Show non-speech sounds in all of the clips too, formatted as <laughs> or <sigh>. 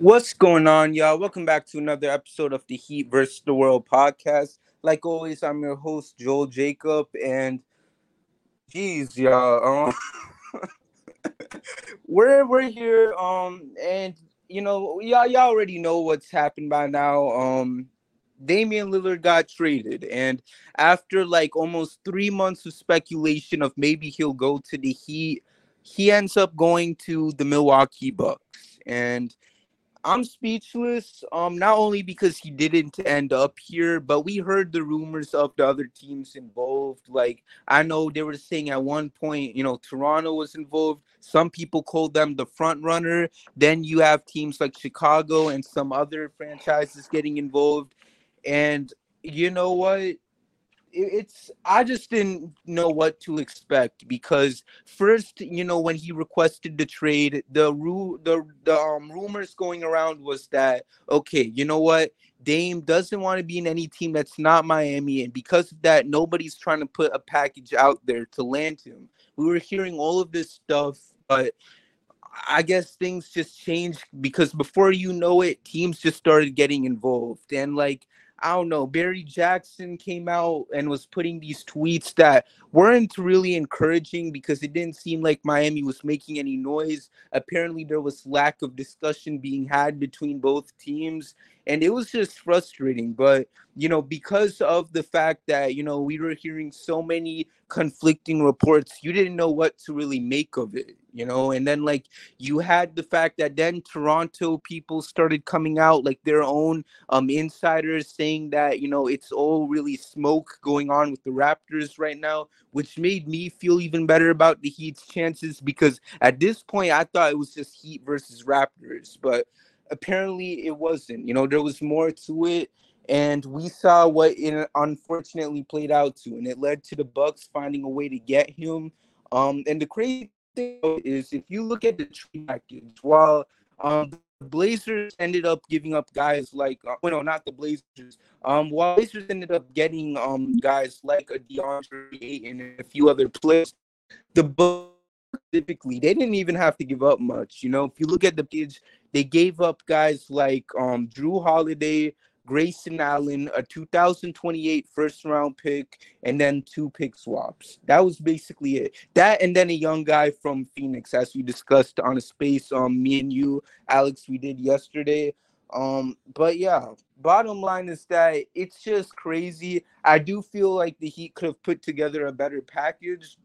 What's going on, y'all? Welcome back to another episode of the Heat versus the World podcast. Like always, I'm your host, Joel Jacob, and geez, y'all, um, <laughs> we're we're here, um, and you know, y'all y'all already know what's happened by now. Um, Damian Lillard got traded, and after like almost three months of speculation of maybe he'll go to the Heat, he ends up going to the Milwaukee Bucks, and I'm speechless. Um, not only because he didn't end up here, but we heard the rumors of the other teams involved. Like I know they were saying at one point, you know, Toronto was involved. Some people called them the front runner. Then you have teams like Chicago and some other franchises getting involved. And you know what? It's I just didn't know what to expect because first, you know, when he requested the trade, the ru- the the um, rumors going around was that okay, you know what, Dame doesn't want to be in any team that's not Miami, and because of that, nobody's trying to put a package out there to land him. We were hearing all of this stuff, but I guess things just changed because before you know it, teams just started getting involved, and like I don't know, Barry Jackson came out and was putting these tweets that weren't really encouraging because it didn't seem like Miami was making any noise. Apparently, there was lack of discussion being had between both teams, and it was just frustrating. But you know, because of the fact that you know we were hearing so many conflicting reports, you didn't know what to really make of it. You know, and then like you had the fact that then Toronto people started coming out like their own um insiders saying that you know it's all really smoke going on with the Raptors right now which made me feel even better about the Heat's chances because at this point I thought it was just Heat versus Raptors, but apparently it wasn't. You know, there was more to it, and we saw what it unfortunately played out to, and it led to the Bucks finding a way to get him. Um, and the crazy thing is, if you look at the trade package, while um, the Blazers ended up giving up guys like, uh, well, no, not the Blazers. Um, while Blazers ended up getting um guys like a DeAndre Ayton and a few other players, the Bucks specifically they didn't even have to give up much. You know, if you look at the page, they gave up guys like um Jrue Holiday, Grayson Allen, a 2028 first round pick, and then two pick swaps. That was basically it. That and then a young guy from Phoenix, as we discussed on a space. Um, me and you, Alex, we did yesterday. Um, but yeah, bottom line is that it's just crazy. I do feel like the Heat could have put together a better package,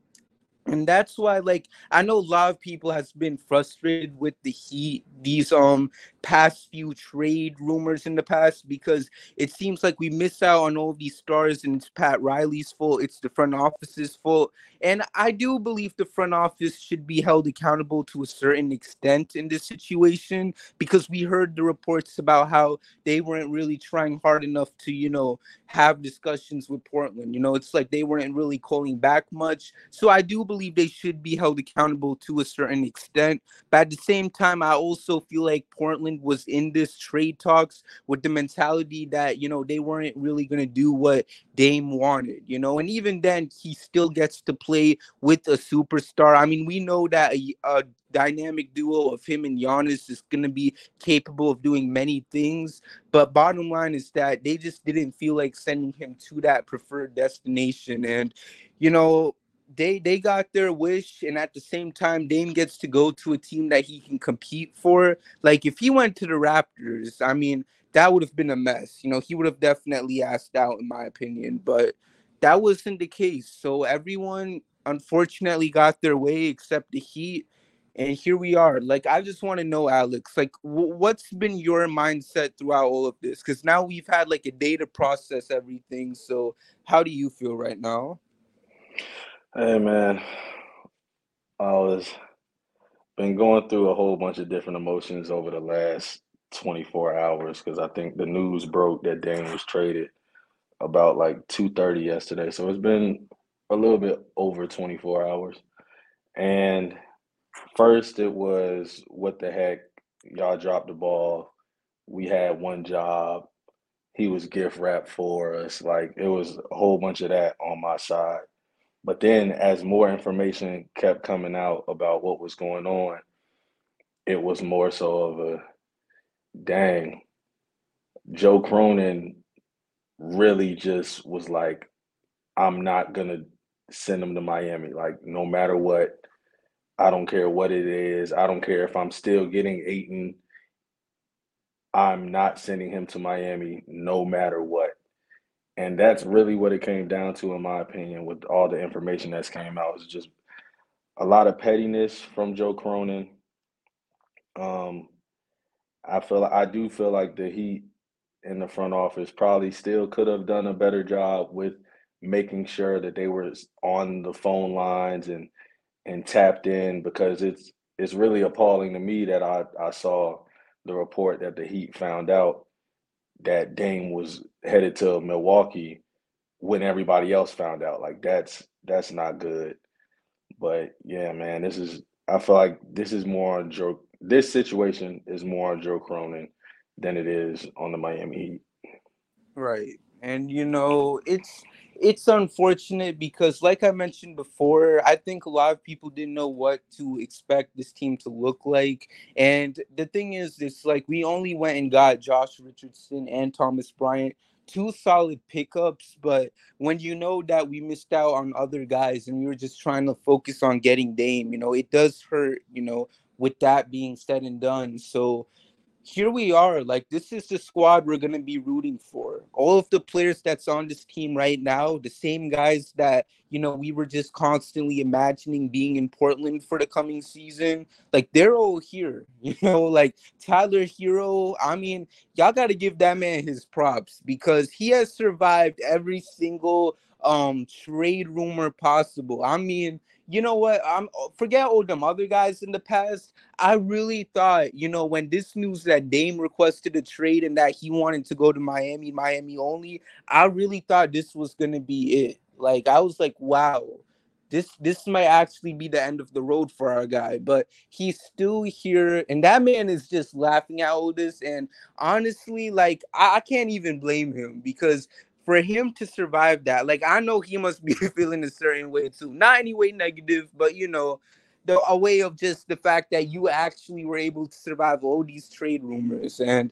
and that's why like i know a lot of people has been frustrated with the heat these um past few trade rumors in the past because it seems like we miss out on all these stars and it's pat riley's fault it's the front office's fault. And i do believe the front office should be held accountable to a certain extent in this situation because we heard the reports about how they weren't really trying hard enough to you know have discussions with portland. You know it's like they weren't really calling back much. So i do believe they should be held accountable to a certain extent. But at the same time, I also feel like Portland was in this trade talks with the mentality that, you know, they weren't really going to do what Dame wanted, you know, and even then, he still gets to play with a superstar. I mean, we know that a, a dynamic duo of him and Giannis is going to be capable of doing many things. But bottom line is that they just didn't feel like sending him to that preferred destination. And, you know, they they got their wish, and at the same time, Dame gets to go to a team that he can compete for. Like if he went to the Raptors, I mean, that would have been a mess. You know, he would have definitely asked out, in my opinion. But that wasn't the case. So everyone unfortunately got their way except the Heat. And here we are. Like, I just want to know, Alex, like, w- what's been your mindset throughout all of this? Because now we've had like a day to process everything. So, how do you feel right now? Hey man, I was been going through a whole bunch of different emotions over the last 24 hours because I think the news broke that Dame was traded about like 2:30 yesterday. So it's been a little bit over 24 hours. And first it was what the heck y'all dropped the ball. We had one job. He was gift wrapped for us. Like it was a whole bunch of that on my side. But then as more information kept coming out about what was going on, it was more so of a dang, Joe Cronin really just was like, I'm not gonna send him to Miami. Like, no matter what, I don't care what it is. I don't care if I'm still getting Ayton. I'm not sending him to Miami no matter what. And that's really what it came down to, in my opinion, with all the information that's came out. It's just a lot of pettiness from Joe Cronin. Um, I feel I do feel like the Heat in the front office probably still could have done a better job with making sure that they were on the phone lines and and tapped in because it's it's really appalling to me that I, I saw the report that the Heat found out that Dame was headed to Milwaukee when everybody else found out. Like that's that's not good. But yeah, man, this is I feel like this is more on Joe this situation is more on Joe Cronin than it is on the Miami Heat. Right. And you know, it's it's unfortunate because like I mentioned before, I think a lot of people didn't know what to expect this team to look like. And the thing is it's like we only went and got Josh Richardson and Thomas Bryant two solid pickups, but when you know that we missed out on other guys and we were just trying to focus on getting Dame, you know, it does hurt, you know, with that being said and done. So here we are. Like this is the squad we're gonna be rooting for. All of the players that's on this team right now, the same guys that you know we were just constantly imagining being in Portland for the coming season. Like they're all here. <laughs> You know, like Tyler Herro. I mean, y'all got to give that man his props because he has survived every single um trade rumor possible. I mean, you know what? I'm uh, forget all them other guys in the past. I really thought, you know, when this news that Dame requested a trade and that he wanted to go to Miami, Miami only, I really thought this was gonna be it. Like I was like, wow, this this might actually be the end of the road for our guy. But he's still here, and that man is just laughing at all this. And honestly, like I, I can't even blame him because for him to survive that, like I know he must be <laughs> feeling a certain way too. Not any way negative, but you know, the a way of just the fact that you actually were able to survive all these trade rumors. And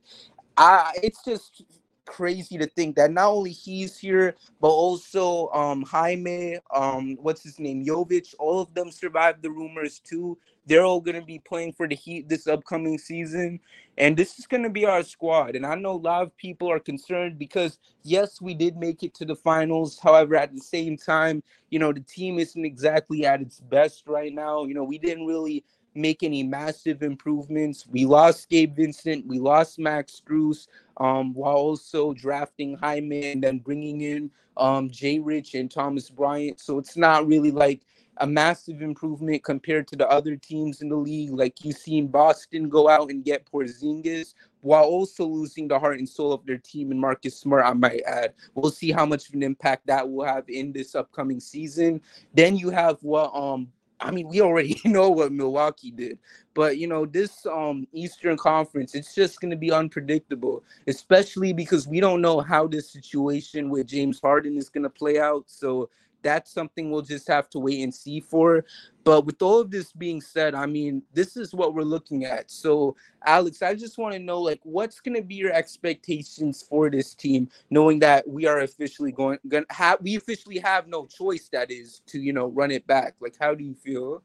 I it's just crazy to think that not only he's here, but also um Jaime, um, what's his name, Jovic, all of them survived the rumors too. They're all going to be playing for the Heat this upcoming season. And this is going to be our squad. And I know a lot of people are concerned because, yes, we did make it to the finals. However, at the same time, you know, the team isn't exactly at its best right now. You know, we didn't really make any massive improvements. We lost Gabe Vincent, we lost Max Strus, um, while also drafting Jaime and then bringing in um, Jay Rich and Thomas Bryant. So it's not really like a massive improvement compared to the other teams in the league. Like you seen Boston go out and get Porzingis while also losing the heart and soul of their team and Marcus Smart, I might add. We'll see how much of an impact that will have in this upcoming season. Then you have what um I mean, we already <laughs> know what Milwaukee did, but you know, this um Eastern Conference, it's just going to be unpredictable, especially because we don't know how this situation with James Harden is going to play out. So that's something we'll just have to wait and see for. But with all of this being said, I mean, this is what we're looking at. So, Alex, I just want to know, like, what's going to be your expectations for this team, knowing that we are officially going, going have we officially have no choice, that is, to you know run it back. Like, how do you feel?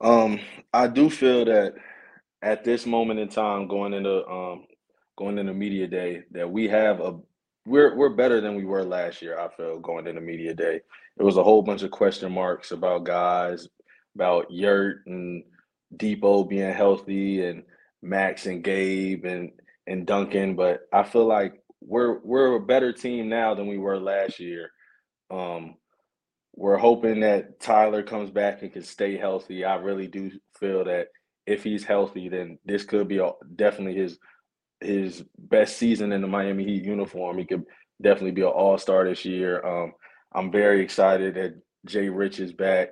Um, I do feel that at this moment in time, going into um going into media day, that we have a we're we're better than we were last year. I feel going into media day, there was a whole bunch of question marks about guys, about Yurt and Depot being healthy, and Max and Gabe and and Duncan. But I feel like we're we're a better team now than we were last year. Um, we're hoping that Tyler comes back and can stay healthy. I really do feel that if he's healthy, then this could be a, definitely his his best season in the Miami Heat uniform. He could definitely be an All Star this year. Um, I'm very excited that Jay Rich is back.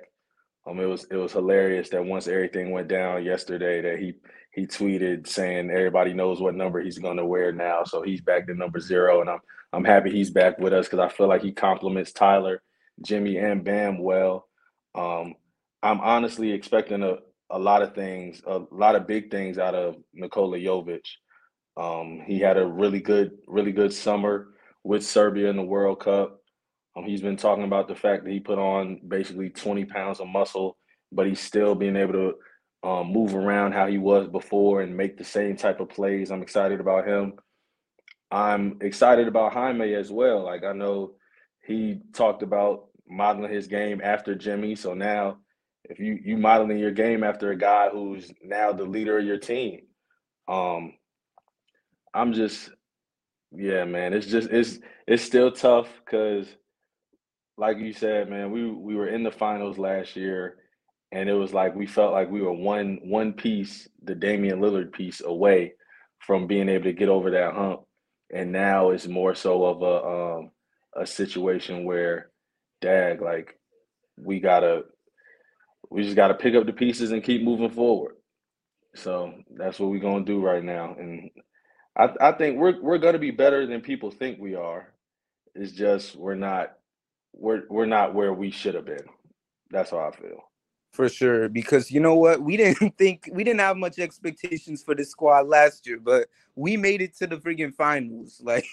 Um, it was it was hilarious that once everything went down yesterday, that he he tweeted saying everybody knows what number he's going to wear now, so he's back to number zero, and I'm I'm happy he's back with us because I feel like he complements Tyler, Jimmy, and Bam well. Um, I'm honestly expecting a a lot of things, a lot of big things out of Nikola Jovic. Um, he had a really good, really good summer with Serbia in the World Cup. Um, he's been talking about the fact that he put on basically 20 pounds of muscle, but he's still being able to um, move around how he was before and make the same type of plays. I'm excited about him. I'm excited about Jaime as well. Like I know he talked about modeling his game after Jimmy, so now if you you modeling your game after a guy who's now the leader of your team, um, I'm just yeah, man. It's just it's it's still tough because like you said, man, we we were in the finals last year, and it was like we felt like we were one one piece, the Damian Lillard piece, away from being able to get over that hump. And now it's more so of a um, a situation where, dag, like we gotta we just gotta pick up the pieces and keep moving forward. So that's what we're gonna do right now, and I I think we're we're gonna be better than people think we are. It's just we're not we're we're not where we should have been. That's how I feel. For sure, because you know what, we didn't <laughs> think we didn't have much expectations for this squad last year, but we made it to the friggin' finals. <laughs> Like,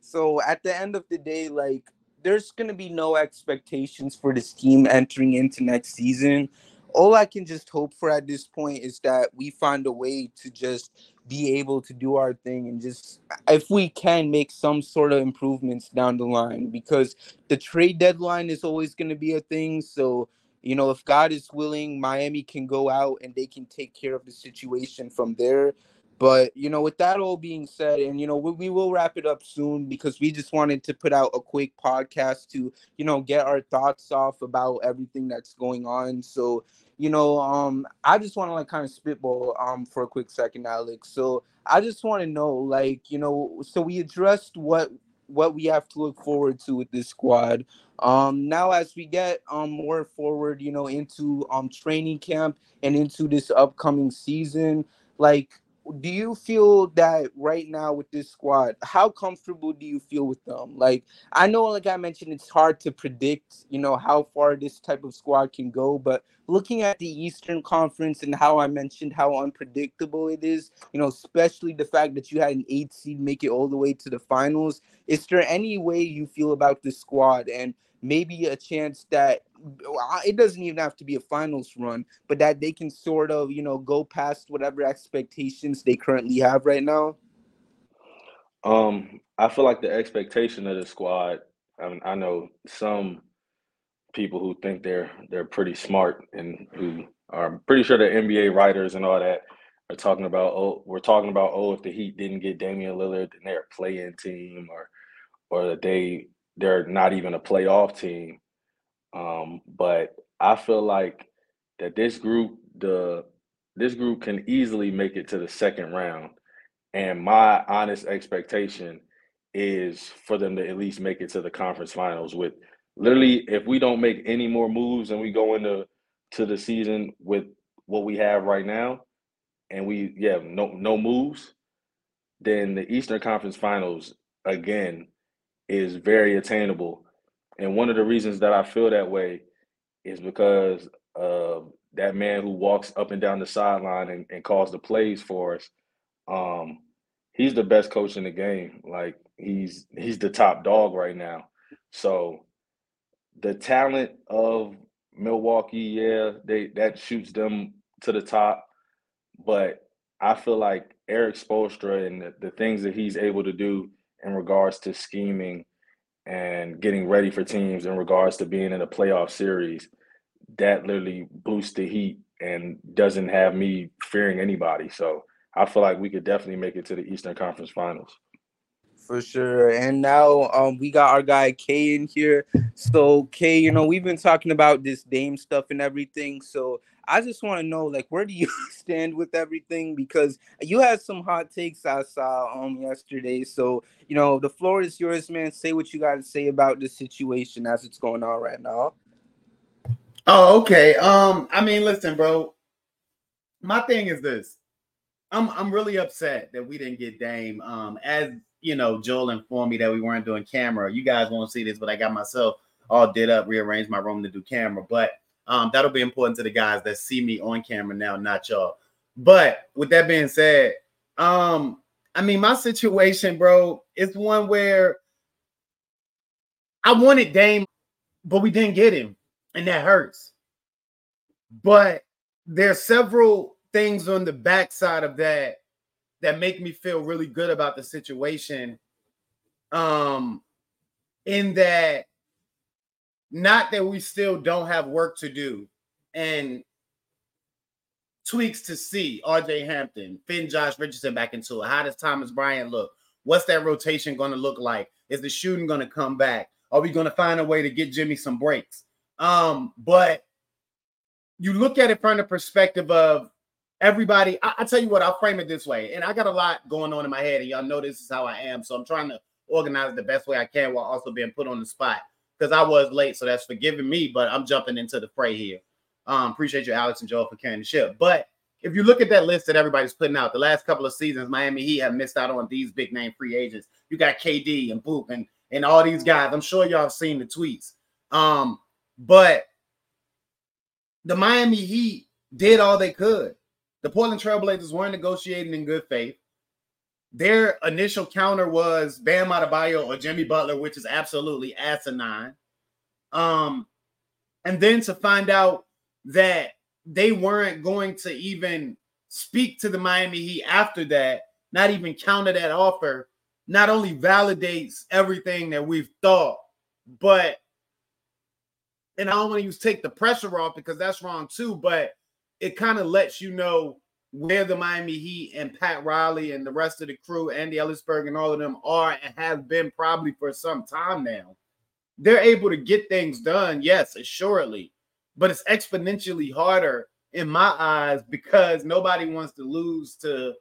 so at the end of the day, like, there's gonna be no expectations for this team entering into next season. All I can just hope for at this point is that we find a way to just be able to do our thing and just if we can make some sort of improvements down the line because the trade deadline is always going to be a thing. So you know if god is willing miami can go out and they can take care of the situation from there but you know with that all being said and you know we, we will wrap it up soon because we just wanted to put out a quick podcast to you know get our thoughts off about everything that's going on so you know, um, I just want to like kind of spitball um for a quick second, Alex. So I just want to know, like, you know, so we addressed what what we have to look forward to with this squad. Um, now as we get um more forward, you know, into um training camp and into this upcoming season, like do you feel that right now with this squad how comfortable do you feel with them? Like i know like i mentioned it's hard to predict you know how far this type of squad can go but looking at the eastern conference and how i mentioned how unpredictable it is you know especially the fact that you had an eight seed make it all the way to the finals is there any way you feel about this squad and maybe a chance that it doesn't even have to be a finals run, but that they can sort of, you know, go past whatever expectations they currently have right now? Um, I feel like the expectation of the squad. I mean, I know some people who think they're they're pretty smart and who are pretty sure the NBA writers and all that are talking about. Oh, we're talking about oh, if the Heat didn't get Damian Lillard, then they're a play-in team, or or that they they're not even a playoff team. Um, but I feel like that this group, the this group can easily make it to the second round. And my honest expectation is for them to at least make it to the conference finals with literally if we don't make any more moves and we go into to the season with what we have right now and we yeah no no moves then the eastern conference finals again is very attainable. And one of the reasons that I feel that way is because of that man who walks up and down the sideline and, and calls the plays for us. Um, he's the best coach in the game. Like he's he's the top dog right now. So the talent of Milwaukee, yeah, they that shoots them to the top. But I feel like Erik Spoelstra and the, the things that he's able to do in regards to scheming and getting ready for teams in regards to being in a playoff series, that literally boosts the heat and doesn't have me fearing anybody. So I feel like we could definitely make it to the Eastern Conference Finals. For sure. And now um we got our guy Kay in here. So Kay, you know, we've been talking about this Dame stuff and everything. So I just want to know like where do you <laughs> stand with everything? Because you had some hot takes I saw um yesterday. So, you know, the floor is yours, man. Say what you gotta say about the situation as it's going on right now. Oh, okay. Um, I mean, listen, bro. My thing is this. I'm I'm really upset that we didn't get Dame. Um, as you know, Joel informed me that we weren't doing camera. You guys won't see this, but I got myself all did up, rearranged my room to do camera. But um, that'll be important to the guys that see me on camera now, not y'all. But with that being said, um, I mean, my situation, bro, is one where I wanted Dame, but we didn't get him, and that hurts. But there's several things on the backside of that that make me feel really good about the situation. Um, in that, not that we still don't have work to do and tweaks to see RJ Hampton, Finn Josh Richardson back into it. How does Thomas Bryant look? What's that rotation going to look like? Is the shooting going to come back? Are we going to find a way to get Jimmy some breaks? Um, but you look at it from the perspective of everybody, I, I, tell you what, I'll frame it this way. And I got a lot going on in my head, and y'all know this is how I am. So I'm trying to organize the best way I can while also being put on the spot because I was late. So that's forgiving me, but I'm jumping into the fray here. Um, appreciate you, Alex and Joel, for carrying the ship. But if you look at that list that everybody's putting out, the last couple of seasons, Miami Heat have missed out on these big name free agents. You got KD and Boop and, and all these guys. I'm sure y'all have seen the tweets. Um, but the Miami Heat did all they could. The Portland Trailblazers weren't negotiating in good faith. Their initial counter was Bam Adebayo or Jimmy Butler, which is absolutely asinine. Um, and then to find out that they weren't going to even speak to the Miami Heat after that, not even counter that offer, not only validates everything that we've thought, but and I don't want to use take the pressure off because that's wrong too, but it kind of lets you know where the Miami Heat and Pat Riley and the rest of the crew, Andy Elisburg and all of them are and have been probably for some time now. They're able to get things done, yes, assuredly, but it's exponentially harder in my eyes because nobody wants to lose to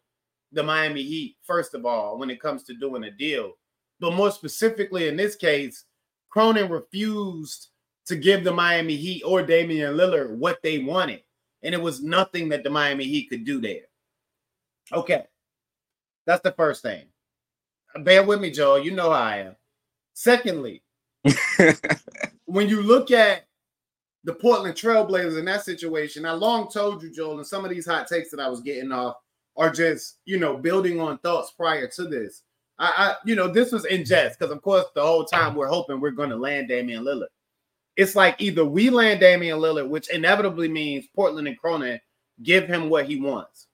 the Miami Heat, first of all, when it comes to doing a deal. But more specifically, in this case, Cronin refused to give the Miami Heat or Damian Lillard what they wanted and it was nothing that the Miami Heat could do there. Okay. That's the first thing. Bear with me, Joe. You know how I am. Secondly, <laughs> when you look at the Portland Trailblazers in that situation, I long told you, Joel, and some of these hot takes that I was getting off are just, you know, building on thoughts prior to this. I, I you know, this was in jest because, of course, the whole time we're hoping we're going to land Damian Lillard it's like either we land Damian Lillard, which inevitably means Portland and Cronin give him what he wants,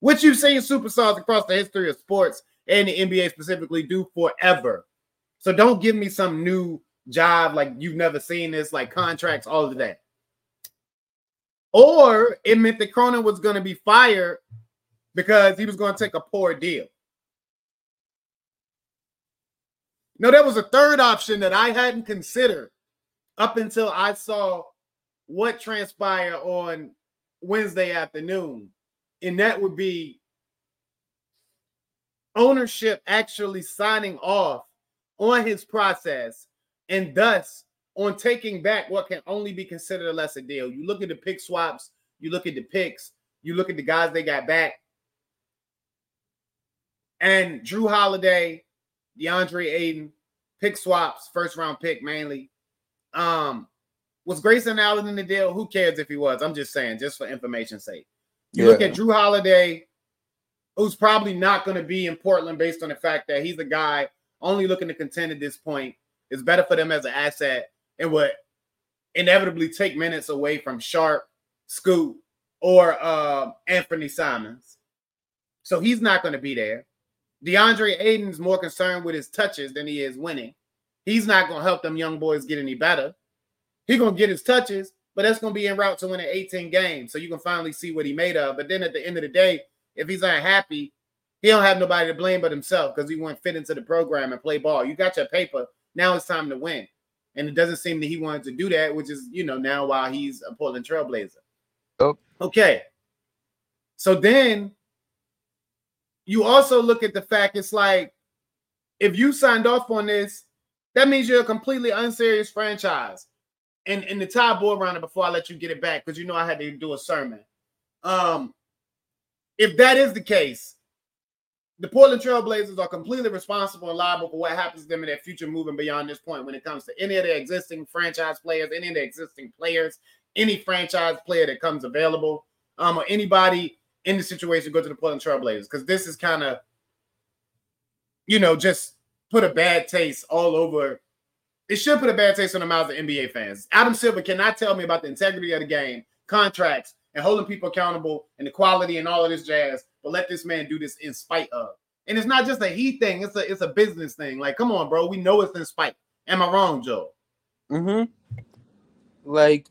which you've seen superstars across the history of sports and the NBA specifically do forever. So don't give me some new job like you've never seen this, like contracts, all of that. Or it meant that Cronin was going to be fired because he was going to take a poor deal. No, there was a third option that I hadn't considered up until I saw what transpired on Wednesday afternoon. And that would be ownership actually signing off on his process and thus on taking back what can only be considered a lesser deal. You look at the pick swaps, you look at the picks, you look at the guys they got back. And Jrue Holiday, DeAndre Ayton, pick swaps, first round pick mainly. Um, was Grayson Allen in the deal? Who cares if he was? I'm just saying, just for information's sake. You yeah. look at Jrue Holiday, who's probably not going to be in Portland based on the fact that he's a guy only looking to contend at this point. It's better for them as an asset and would inevitably take minutes away from Sharpe, Scoot, or uh, Anthony Simons. So he's not going to be there. DeAndre Ayton's more concerned with his touches than he is winning. He's not going to help them young boys get any better. He's going to get his touches, but that's going to be en route to winning 18 games. So you can finally see what he made of. But then at the end of the day, if he's unhappy, he don't have nobody to blame but himself because he won't fit into the program and play ball. You got your paper. Now it's time to win. And it doesn't seem that he wanted to do that, which is, you know, now while he's a Portland Trailblazer. Oh. Okay. So then you also look at the fact it's like if you signed off on this, that means you're a completely unserious franchise. And in the tie board around it before I let you get it back, because you know I had to do a sermon. Um, if that is the case, the Portland Trailblazers are completely responsible and liable for what happens to them in their future moving beyond this point when it comes to any of their existing franchise players, any of their existing players, any franchise player that comes available, um, or anybody in the situation go to the Portland Trailblazers. Because this is kind of, you know, just put a bad taste all over. It should put a bad taste on the mouths of NBA fans. Adam Silver cannot tell me about the integrity of the game, contracts, and holding people accountable and the quality and all of this jazz, but let this man do this in spite of. And it's not just a he thing, it's a it's a business thing. Like, come on, bro. We know it's in spite. Am I wrong, Joe? Mm-hmm. Like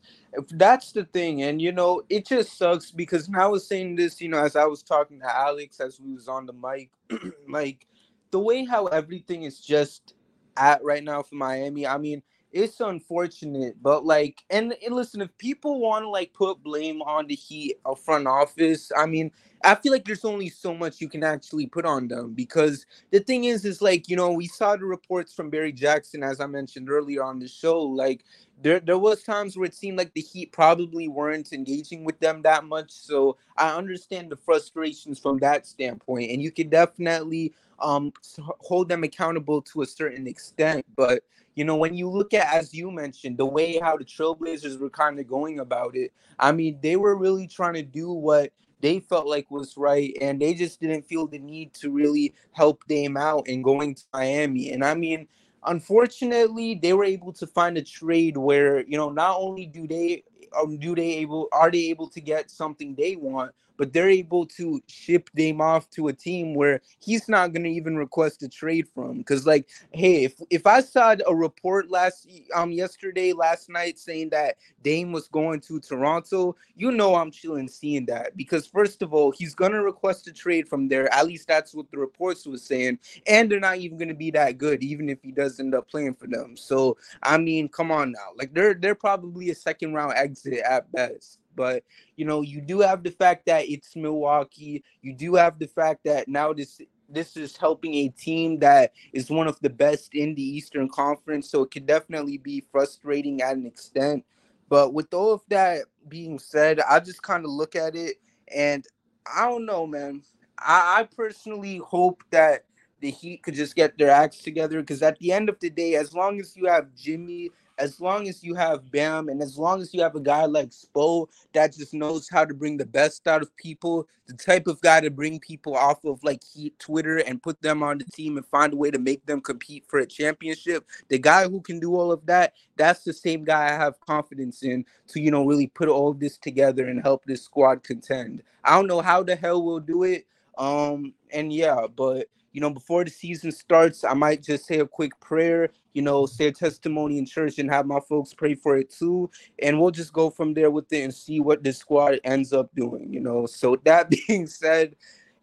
that's the thing, and you know, it just sucks because now I was saying this, you know, as I was talking to Alex as we was on the mic, <clears throat> like the way how everything is just at right now for Miami. I mean, it's unfortunate, but like, and, and listen, if people want to like put blame on the Heat or front office, I mean, I feel like there's only so much you can actually put on them because the thing is, is like, you know, we saw the reports from Barry Jackson, as I mentioned earlier on the show, like there, there was times where it seemed like the Heat probably weren't engaging with them that much. So I understand the frustrations from that standpoint, and you can definitely um hold them accountable to a certain extent. But you know, when you look at, as you mentioned, the way how the Trailblazers were kind of going about it, I mean, they were really trying to do what they felt like was right, and they just didn't feel the need to really help Dame out in going to Miami. And I mean, unfortunately, they were able to find a trade where you know not only do they um, do they able are they able to get something they want, but they're able to ship Dame off to a team where he's not going to even request a trade from. Because, like, hey, if if I saw a report last um yesterday, last night saying that Dame was going to Toronto, you know I'm chilling seeing that because first of all, he's going to request a trade from there. At least that's what the reports was saying, and they're not even going to be that good, even if he does end up playing for them. So I mean, come on now, like they're they're probably a second round exit at best. But you know, you do have the fact that it's Milwaukee. You do have the fact that now this this is helping a team that is one of the best in the Eastern Conference. So it could definitely be frustrating at an extent. But with all of that being said, I just kind of look at it and I don't know, man. I, I personally hope that the Heat could just get their acts together because at the end of the day, as long as you have Jimmy as long as you have Bam and as long as you have a guy like Spo that just knows how to bring the best out of people, the type of guy to bring people off of like Twitter and put them on the team and find a way to make them compete for a championship, the guy who can do all of that, that's the same guy I have confidence in to, you know, really put all this together and help this squad contend. I don't know how the hell we'll do it. Um, and yeah, but you know, before the season starts, I might just say a quick prayer, you know, say a testimony in church and have my folks pray for it too. And we'll just go from there with it and see what the squad ends up doing, you know. So <laughs> that being said,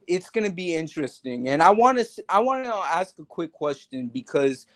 it's gonna be interesting. And I wanna I wanna ask a quick question because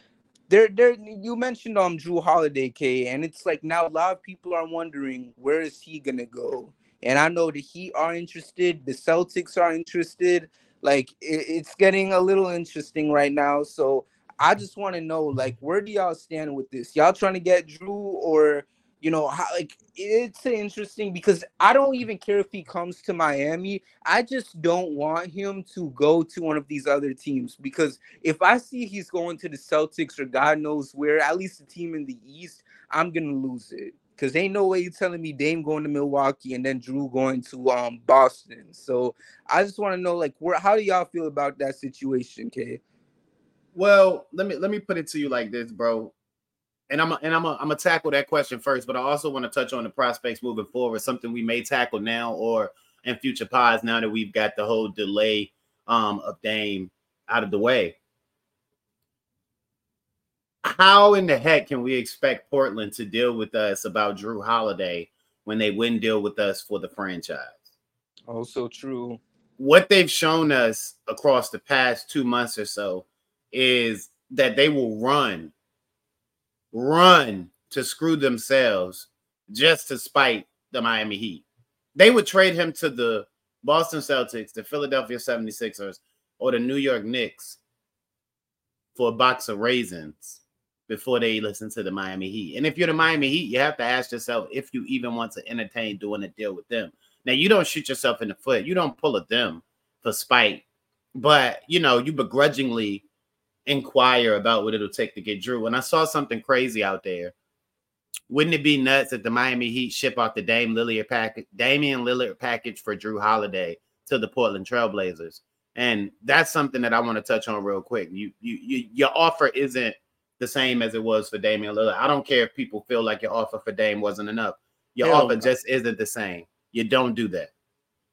there there you mentioned um Jrue Holiday K and it's like now a lot of people are wondering where is he gonna go? And I know the Heat are interested, the Celtics are interested. Like it, it's getting a little interesting right now. So I just want to know, like, where do y'all stand with this? Y'all trying to get Jrue, or you know, how, like it's interesting because I don't even care if he comes to Miami. I just don't want him to go to one of these other teams because if I see he's going to the Celtics or God knows where, at least a team in the East, I'm gonna lose it. Cause ain't no way you telling me Dame going to Milwaukee and then Jrue going to um Boston. So I just want to know like where how do y'all feel about that situation, Kay? Well, let me let me put it to you like this, bro. And I'm and I'm a, I'm gonna tackle that question first, but I also want to touch on the prospects moving forward, something we may tackle now or in future pods now that we've got the whole delay um of Dame out of the way how in the heck can we expect Portland to deal with us about Jrue Holiday when they wouldn't deal with us for the franchise? Also true. what they've shown us across the past two months or so is that they will run, run to screw themselves just to spite the Miami Heat. They would trade him to the Boston Celtics, the Philadelphia 76ers, or the New York Knicks for a box of raisins before they listen to the Miami Heat. And if you're the Miami Heat, you have to ask yourself if you even want to entertain doing a deal with them. Now, you don't shoot yourself in the foot. You don't pull at them for spite, but you know, you begrudgingly inquire about what it'll take to get Jrue. And I saw something crazy out there. Wouldn't it be nuts if the Miami Heat ship out the Dame Lillard package, Damian Lillard package for Jrue Holiday to the Portland Trailblazers? And that's something that I want to touch on real quick. You, you, you, your offer isn't the same as it was for Damian Lillard. I don't care if people feel like your offer for Dame wasn't enough. Your Hell offer no. just isn't the same. You don't do that.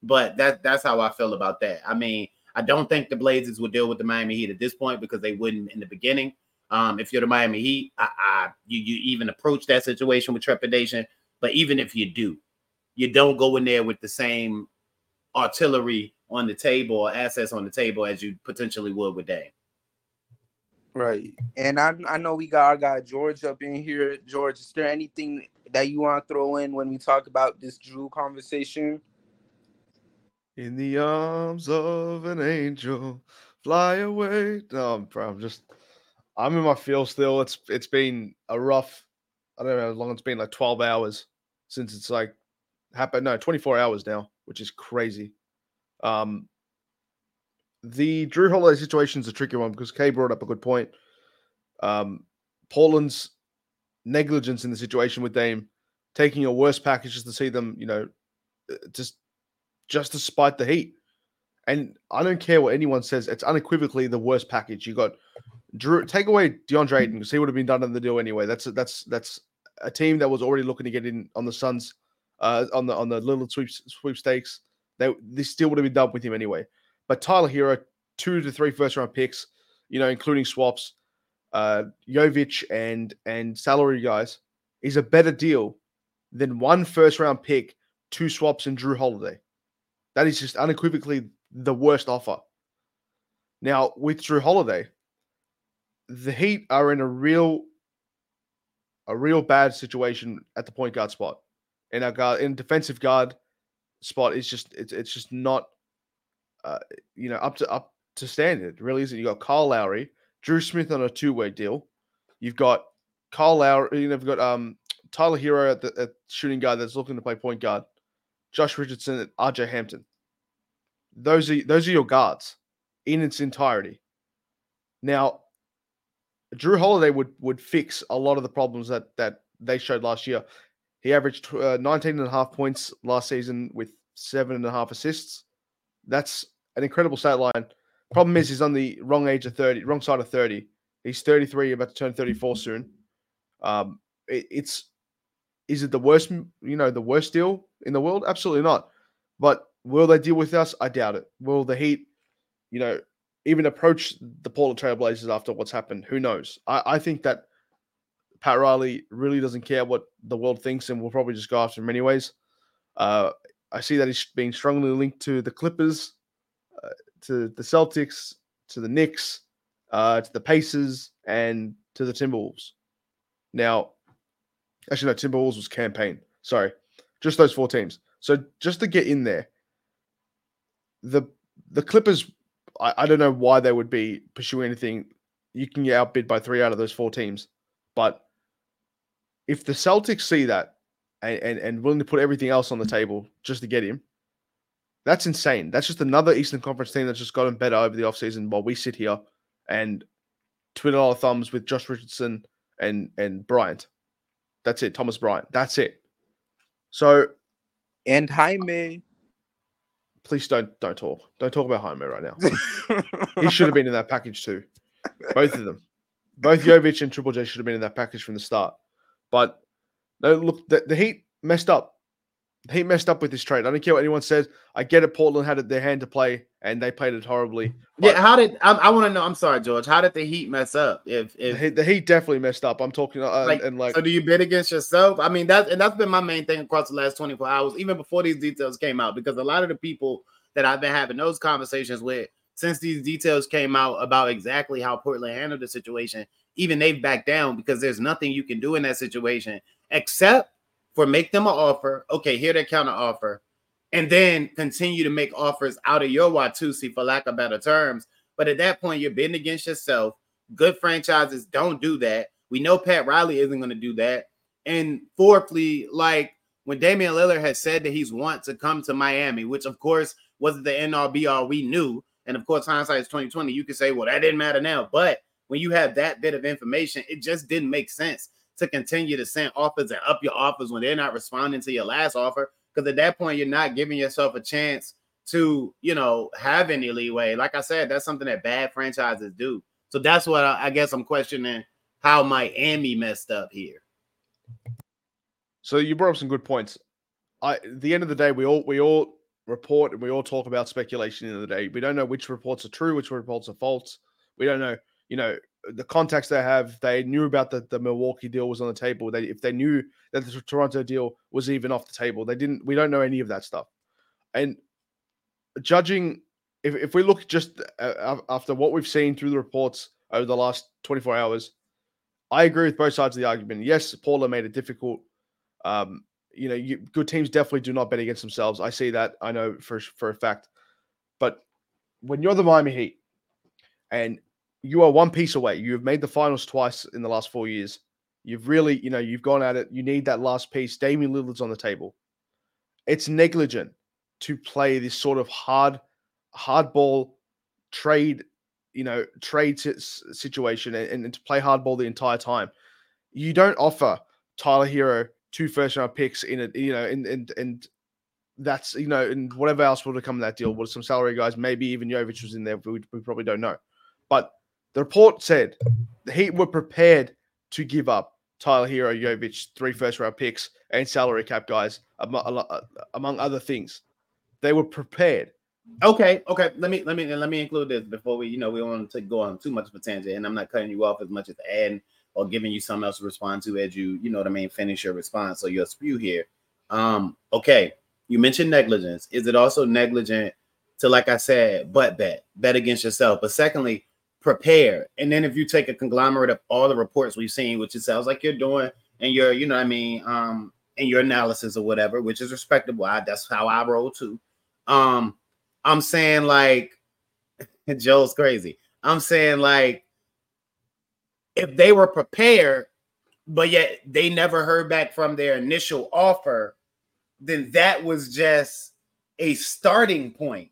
But that that's how I feel about that. I mean, I don't think the Blazers would deal with the Miami Heat at this point because they wouldn't in the beginning. Um, if you're the Miami Heat, I, I, you you even approach that situation with trepidation. But even if you do, you don't go in there with the same artillery on the table or assets on the table as you potentially would with Dame. Right. And I I know we got our guy George up in here. George, is there anything that you want to throw in when we talk about this Jrue conversation? In the arms of an angel, fly away. No, bro, I'm just I'm in my feel still. It's it's been a rough, I don't know how long it's been, like 12 hours since it's like happened. No, 24 hours now, which is crazy. Um the Jrue Holiday situation is a tricky one because Kay brought up a good point. Um, Portland's negligence in the situation with Dame, taking your worst packages to see them, you know, uh, just just to spite the Heat. And I don't care what anyone says; it's unequivocally the worst package. You got Jrue. Take away DeAndre Ayton because he would have been done in the deal anyway. That's that's that's a team that was already looking to get in on the Suns, uh, on the on the little sweep, sweepstakes. They this still would have been done with him anyway. But Tyler Herro, two to three first round picks, you know, including swaps, uh, Jovic and and salary guys, is a better deal than one first round pick, two swaps, and Jrue Holiday. That is just unequivocally the worst offer. Now with Jrue Holiday, the Heat are in a real, a real bad situation at the point guard spot. In our guard, in defensive guard spot, is just it's it's just not uh, you know, up to up to standard. Really isn't. You got Kyle Lowry, Dru Smith on a two way deal. You've got Kyle Lowry. You know, you've got um Tyler Herro at the at shooting guard that's looking to play point guard. Josh Richardson and RJ Hampton. Those are those are your guards in its entirety. Now, Jrue Holiday would would fix a lot of the problems that that they showed last year. He averaged uh, 19 and a half points last season with seven and a half assists. That's an incredible stat line. Problem is, he's on the wrong age of 30, wrong side of 30. He's 33, about to turn 34 soon. Um, it, it's is it the worst, you know, the worst deal in the world? Absolutely not. But will they deal with us? I doubt it. Will the Heat, you know, even approach the Portland Trailblazers after what's happened? Who knows? I, I think that Pat Riley really doesn't care what the world thinks and will probably just go after him anyways. Uh, I see that he's being strongly linked to the Clippers, to the Celtics, to the Knicks, uh, to the Pacers, and to the Timberwolves. Now, actually, no, Timberwolves was campaign. Sorry, just those four teams. So just to get in there, the the Clippers, I, I don't know why they would be pursuing anything. You can get outbid by three out of those four teams, but if the Celtics see that and, and, and willing to put everything else on the table just to get him. That's insane. That's just another Eastern Conference team that's just gotten better over the offseason while we sit here and twiddle our thumbs with Josh Richardson and and Bryant. That's it. Thomas Bryant. That's it. So and Jaime. Please don't don't talk. Don't talk about Jaime right now. <laughs> he should have been in that package too. Both of them. Both Jovic and Triple J should have been in that package from the start. But no, look, the, the Heat messed up. Heat messed up with this trade. I don't care what anyone says. I get it. Portland had their hand to play, and they played it horribly. Yeah, how did I, I want to know? I'm sorry, George. How did the Heat mess up? If, if the, heat, the Heat definitely messed up. I'm talking uh, like, and like. So do you bet against yourself? I mean that and that's been my main thing across the last 24 hours, even before these details came out, because a lot of the people that I've been having those conversations with since these details came out about exactly how Portland handled the situation. Even they've backed down because there's nothing you can do in that situation except for make them an offer. Okay, here their counter offer, and then continue to make offers out of your Watusi for lack of better terms. But at that point, you're bidding against yourself. Good franchises don't do that. We know Pat Riley isn't going to do that. And fourthly, like when Damian Lillard has said that he's want to come to Miami, which of course wasn't the end all be all we knew. And of course, hindsight is 2020. You could say, well, that didn't matter now. But when you have that bit of information, it just didn't make sense to continue to send offers and up your offers when they're not responding to your last offer. Because at that point, you're not giving yourself a chance to, you know, have any leeway. Like I said, that's something that bad franchises do. So that's what I, I guess I'm questioning how Miami messed up here. So you brought up some good points. I at the end of the day, we all we all report and we all talk about speculation in the day. We don't know which reports are true, which reports are false. We don't know, you know, the contacts they have. They knew about the, the Milwaukee deal was on the table. They if they knew that the Toronto deal was even off the table, they didn't. We don't know any of that stuff. And judging, if if we look just uh, after what we've seen through the reports over the last 24 hours, I agree with both sides of the argument. Yes, Paula made it difficult um, you know, you, good teams definitely do not bet against themselves. I see that. I know for for a fact. But when you're the Miami Heat and you are one piece away, you have made the finals twice in the last four years. You've really, you know, you've gone at it. You need that last piece. Damian Lillard's on the table. It's negligent to play this sort of hard, hardball trade, you know, trade situation and, and to play hardball the entire time. You don't offer Tyler Herro two first round picks in it, you know, and and and that's you know, and whatever else would have come in that deal, with some salary guys, maybe even Jovic was in there, we, we probably don't know. But the report said the Heat were prepared to give up Tyler Herro, Jovic, three first round picks, and salary cap guys, among, other things. They were prepared. Okay, okay. Let me let me let me include this before we, you know, we don't want to go on too much of a tangent, and I'm not cutting you off as much as adding or giving you something else to respond to as you, you know what I mean, finish your response. So your spew here. Um, okay, you mentioned negligence. Is it also negligent to, like I said, but bet, bet against yourself? But secondly, prepare. And then if you take a conglomerate of all the reports we've seen, which it sounds like you're doing, and your, you know what I mean, um, and your analysis or whatever, which is respectable. I, that's how I roll too. Um, I'm saying like <laughs> Joe's crazy. I'm saying like if they were prepared, but yet they never heard back from their initial offer, then that was just a starting point.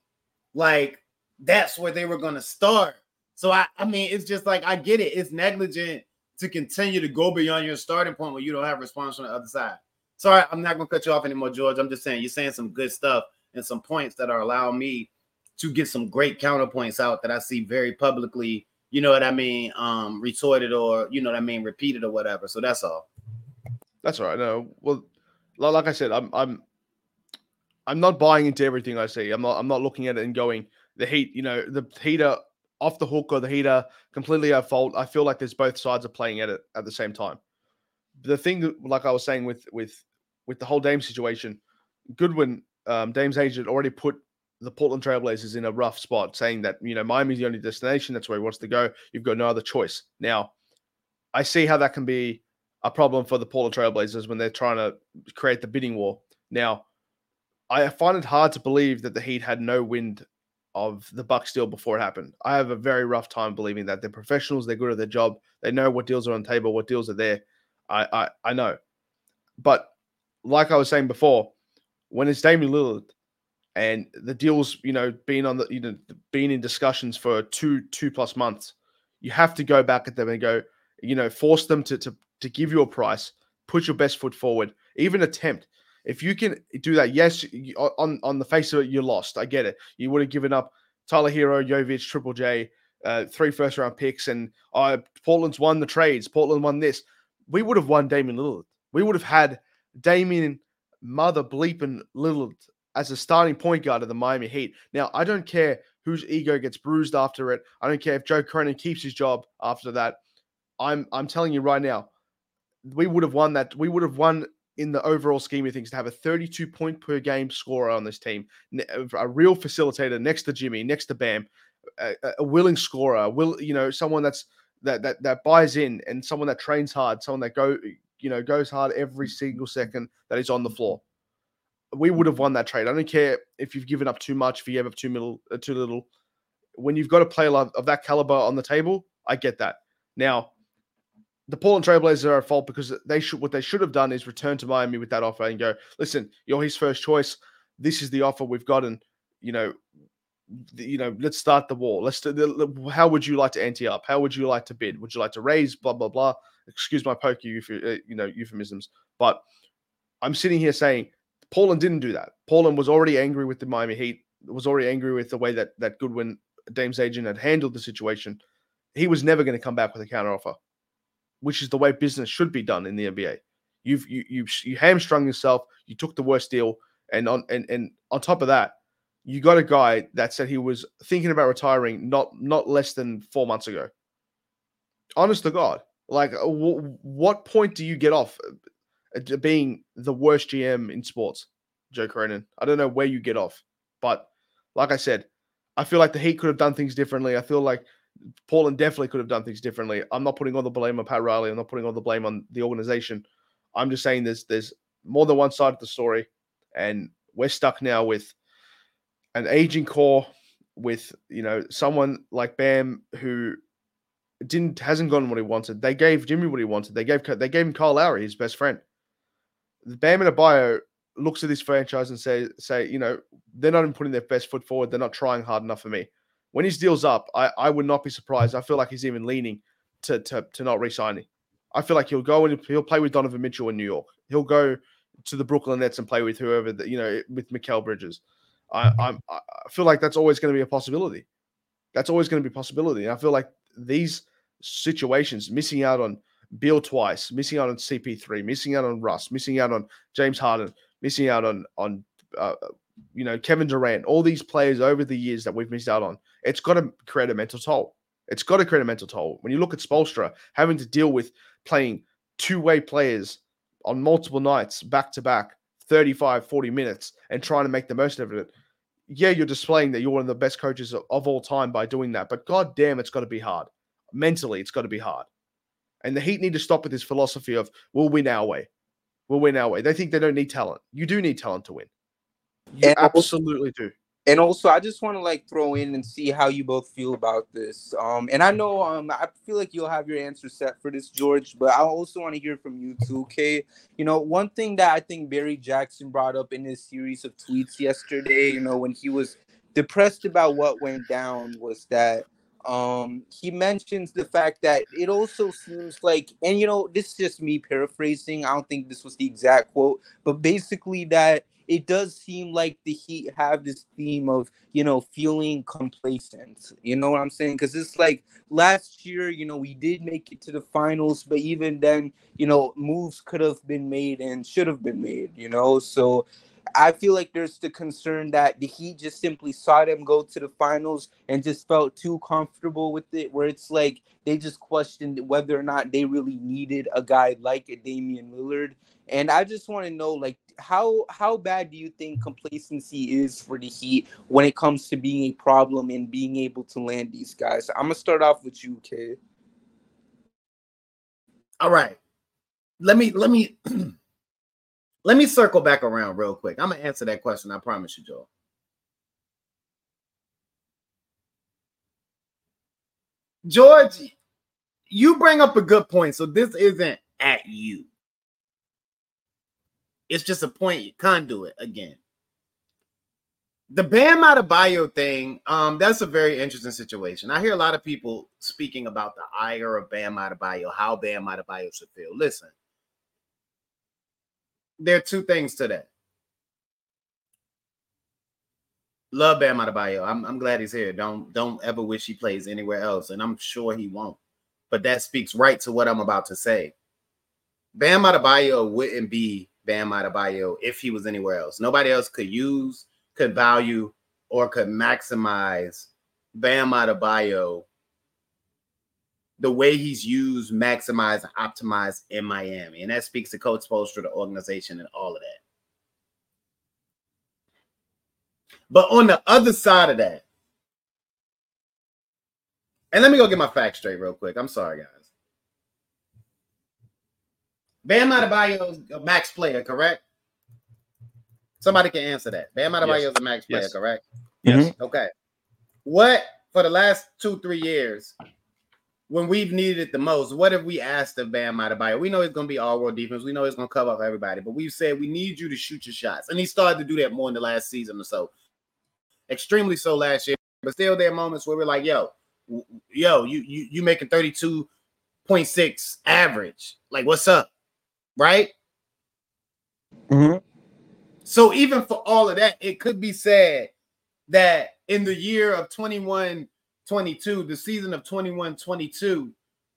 Like that's where they were to start. So I, I mean, it's just like I get it. It's negligent to continue to go beyond your starting point when you don't have response from the other side. Sorry, I'm not to cut you off anymore, George. I'm just saying you're saying some good stuff and some points that are allowing me to get some great counterpoints out that I see very publicly you know what I mean, um, retorted or you know what I mean, repeated or whatever. So that's all. That's all right. No, well, like I said, I'm I'm I'm not buying into everything I see. I'm not I'm not looking at it and going the heat. You know, the heater off the hook or the heater completely at fault. I feel like there's both sides are playing at it at the same time. The thing, like I was saying with with with the whole Dame situation, Goodwin, um, Dame's agent already put the Portland Trailblazers in a rough spot, saying that you know Miami's the only destination. That's where he wants to go. You've got no other choice. Now, I see how that can be a problem for the Portland Trailblazers when they're trying to create the bidding war. Now, I find it hard to believe that the Heat had no wind of the Bucks deal before it happened. I have a very rough time believing that they're professionals. They're good at their job. They know what deals are on the table, what deals are there. I I, I know, but like I was saying before, when it's Damian Lillard and the deal's you know being on the you know being in discussions for two two plus months you have to go back at them and go you know force them to to, to give you a price put your best foot forward even attempt if you can do that yes on on the face of it you lost i get it you would have given up tyler herro jovic triple j uh, three first round picks and uh, portland's won the trades portland won this we would have won damian lillard we would have had damian mother bleeping lillard as a starting point guard of the Miami Heat. Now, I don't care whose ego gets bruised after it. I don't care if Joe Cronin keeps his job after that. I'm I'm telling you right now, we would have won that. We would have won in the overall scheme of things to have a 32 point per game scorer on this team, a real facilitator next to Jimmy, next to Bam, a, a willing scorer, will you know someone that's that that that buys in and someone that trains hard, someone that go you know goes hard every single second that is on the floor. We would have won that trade. I don't care if you've given up too much, if you have up too little, uh, too little. When you've got a player of that caliber on the table, I get that. Now, the Portland Trailblazers are at fault because they should what they should have done is return to Miami with that offer and go, listen, you're his first choice. This is the offer we've gotten. You know, you know, let's start the war. Let's. How would you like to ante up? How would you like to bid? Would you like to raise? Blah blah blah. Excuse my pokey, uh, you know, euphemisms. But I'm sitting here saying Portland didn't do that. Portland was already angry with the Miami Heat. Was already angry with the way that that Goodwin, Dame's agent, had handled the situation. He was never going to come back with a counteroffer which is the way business should be done in the NBA. You've you you you hamstrung yourself. You took the worst deal, and on and and on top of that, you got a guy that said he was thinking about retiring not not less than four months ago. Honest to God, like uh, w- what point do you get off uh, being the worst GM in sports, Joe Cronin? I don't know where you get off, but like I said, I feel like the Heat could have done things differently. I feel like Portland definitely could have done things differently. I'm not putting all the blame on Pat Riley. I'm not putting all the blame on the organization. I'm just saying there's there's more than one side of the story, and we're stuck now with an aging core, with you know someone like Bam who didn't hasn't gotten what he wanted. They gave Jimmy what he wanted. They gave they gave him Kyle Lowry, his best friend. Bam Adebayo looks at this franchise and say say you know they're not even putting their best foot forward. They're not trying hard enough for me when his deal's up, I, I would not be surprised. I feel like he's even leaning to to, to not re-signing. I feel like he'll go and he'll play with Donovan Mitchell in New York. He'll go to the Brooklyn Nets and play with whoever that you know with Mikal Bridges. I I'm, I feel like that's always going to be a possibility. That's always going to be a possibility. I feel like these situations, missing out on Beal twice, missing out on CP3, missing out on Russ, missing out on James Harden, missing out on on uh, you know, Kevin Durant, all these players over the years that we've missed out on, it's got to create a mental toll. It's got to create a mental toll. When you look at Spoelstra having to deal with playing two way players on multiple nights, back to back, 35, 40 minutes, and trying to make the most of it. Yeah, you're displaying that you're one of the best coaches of, of all time by doing that. But god damn, it's got to be hard. Mentally, it's got to be hard. And the Heat need to stop with this philosophy of we'll win our way. We'll win our way. They think they don't need talent. You do need talent to win. You and absolutely do. And also, I just want to like throw in and see how you both feel about this. Um, and I know um, I feel like you'll have your answer set for this, George. But I also want to hear from you too, okay? You know, one thing that I think Barry Jackson brought up in his series of tweets yesterday, you know, when he was depressed about what went down, was that um he mentions the fact that it also seems like and you know this is just me paraphrasing i don't think this was the exact quote but basically that it does seem like the Heat have this theme of, you know, feeling complacent. You know what I'm saying? Because it's like last year, you know, we did make it to the finals, but even then, you know, moves could have been made and should have been made, you know? So I feel like there's the concern that the Heat just simply saw them go to the finals and just felt too comfortable with it, where it's like they just questioned whether or not they really needed a guy like a Damian Lillard. And I just want to know, like, how how bad do you think complacency is for the Heat when it comes to being a problem and being able to land these guys? I'm gonna start off with you, Kay. All right, let me let me <clears throat> let me circle back around real quick. I'm gonna answer that question. I promise you, Joel. George, you bring up a good point. So this isn't at you. It's just a point conduit again. The Bam Adebayo thing, um, that's a very interesting situation. I hear a lot of people speaking about the ire of Bam Adebayo, how Bam Adebayo should feel. Listen, there are two things to that. Love Bam Adebayo. I'm, I'm glad he's here. Don't don't ever wish he plays anywhere else, and I'm sure he won't. But that speaks right to what I'm about to say. Bam Adebayo wouldn't be Bam Adebayo if he was anywhere else. Nobody else could use, could value, or could maximize Bam Adebayo the way he's used, maximized, and optimized in Miami. And that speaks to Coach Spoelstra, the organization, and all of that. But on the other side of that, and let me go get my facts straight real quick. I'm sorry, guys. Bam Adebayo is a max player, correct? Somebody can answer that. Bam Adebayo Yes. is a max player, Yes. correct? Yes. Okay. What for the last two, three years, when we've needed it the most, what have we asked the band out of Bam Adebayo? We know he's going to be all world defense. We know he's going to cover up everybody, but we've said we need you to shoot your shots. And he started to do that more in the last season or so. Extremely so last year. But still, there are moments where we're like, yo, yo, you you you making 32.6 average. Like, what's up? Right? Mhm. So even for all of that, it could be said that in the year of 21 22, the season of 21 22,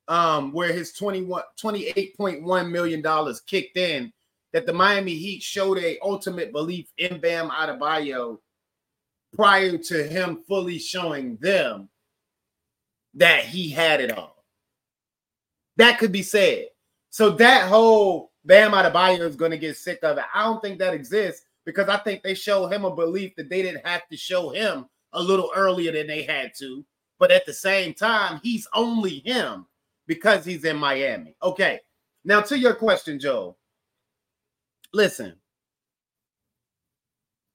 um, where his 21 28.1 million dollars kicked in, that the Miami Heat showed a ultimate belief in Bam Adebayo prior to him fully showing them that he had it all. That could be said. So that whole Bam Adebayo is going to get sick of it. I don't think that exists because I think they show him a belief that they didn't have to show him a little earlier than they had to. But at the same time, he's only him because he's in Miami. Okay. Now to your question, Joe. Listen.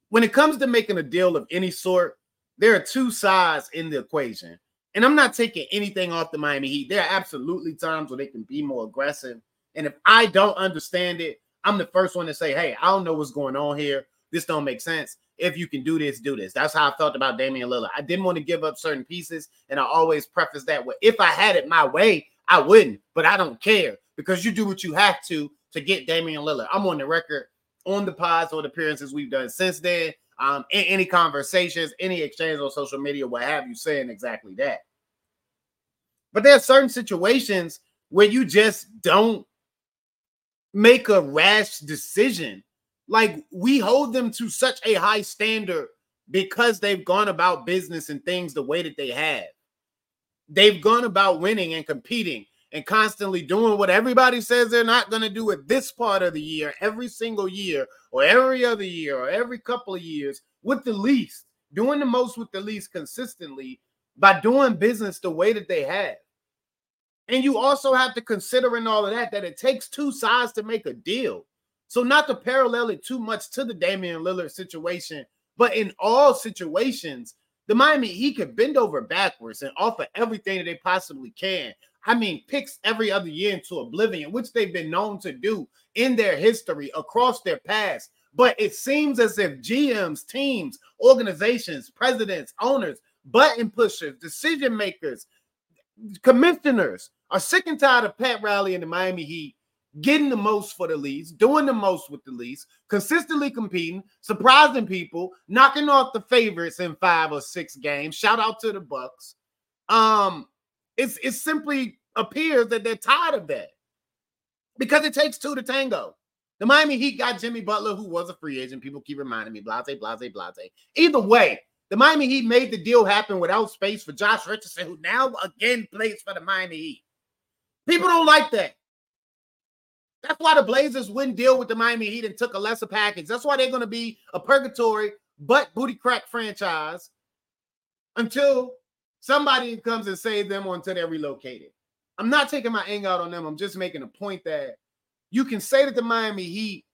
When it comes to making a deal of any sort, there are two sides in the equation. And I'm not taking anything off the Miami Heat. There are absolutely times where they can be more aggressive. And if I don't understand it, I'm the first one to say, hey, I don't know what's going on here. This don't make sense. If you can do this, do this. That's how I felt about Damian Lillard. I didn't want to give up certain pieces, and I always preface that with if I had it my way, I wouldn't, but I don't care because you do what you have to to get Damian Lillard. I'm on the record on the pods or the appearances we've done since then. Um, in any conversations, any exchange on social media, what have you, saying exactly that. But there are certain situations where you just don't make a rash decision. Like we hold them to such a high standard because they've gone about business and things the way that they have. They've gone about winning and competing and constantly doing what everybody says they're not going to do at this part of the year, every single year, or every other year, or every couple of years with the least, doing the most with the least consistently by doing business the way that they have. And you also have to consider in all of that that it takes two sides to make a deal. So not to parallel it too much to the Damian Lillard situation, but in all situations, the Miami Heat could bend over backwards and offer everything that they possibly can. I mean, picks every other year into oblivion, which they've been known to do in their history across their past. But it seems as if GMs, teams, organizations, presidents, owners, button pushers, decision makers, commissioners are sick and tired of Pat Riley and the Miami Heat getting the most for the least, doing the most with the least, consistently competing, surprising people, knocking off the favorites in five or six games. Shout out to the Bucks. Um, it's it simply appears that they're tired of that because it takes two to tango. The Miami Heat got Jimmy Butler, who was a free agent. People keep reminding me, blase, blase, blase. Either way, the Miami Heat made the deal happen without space for Josh Richardson, who now again plays for the Miami Heat. People don't like that. That's why the Blazers wouldn't deal with the Miami Heat and took a lesser package. That's why they're going to be a purgatory but booty crack franchise until somebody comes and saves them or until they're relocated. I'm not taking my anger out on them. I'm just making a point that you can say that the Miami Heat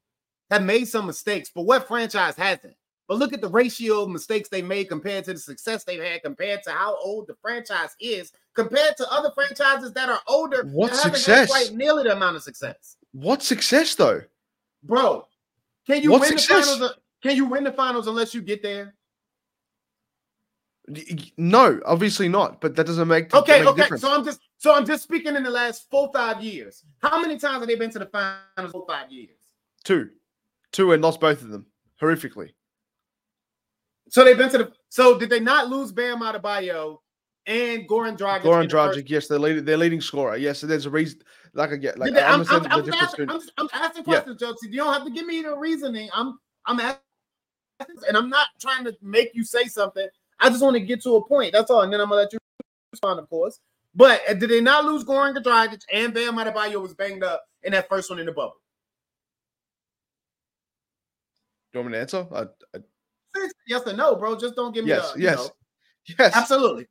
have made some mistakes, but what franchise hasn't? But look at the ratio of mistakes they made compared to the success they've had, compared to how old the franchise is, compared to other franchises that are older. What that haven't had success? Quite nearly the amount of success, What success though? bro. Can you What win success? the finals? Can you win the finals unless you get there? No, obviously not. But that doesn't make Okay, make okay. difference. So I'm just so I'm just speaking in the last four five years. How many times have they been to the finals? Four five years. Two, two, and lost both of them horrifically. So they've been to the. So did they not lose Bam Adebayo and Goran Dragic? Goran the first- Dragic, yes, they're leading. They're leading scorer. Yes, so there's a reason. Like I get, like Did they- I I'm, I'm, I'm, asking. I'm, I'm asking Yeah. questions, Josie. You don't have to give me the reasoning. I'm I'm asking, and I'm not trying to make you say something. I just want to get to a point. That's all, and then I'm gonna let you respond, of course. But uh, did they not lose Goran Dragic and Bam Adebayo was banged up in that first one in the bubble? You want me to answer? I, I, Yes or no, bro? Just don't give me yes, a, yes, know. yes. Absolutely.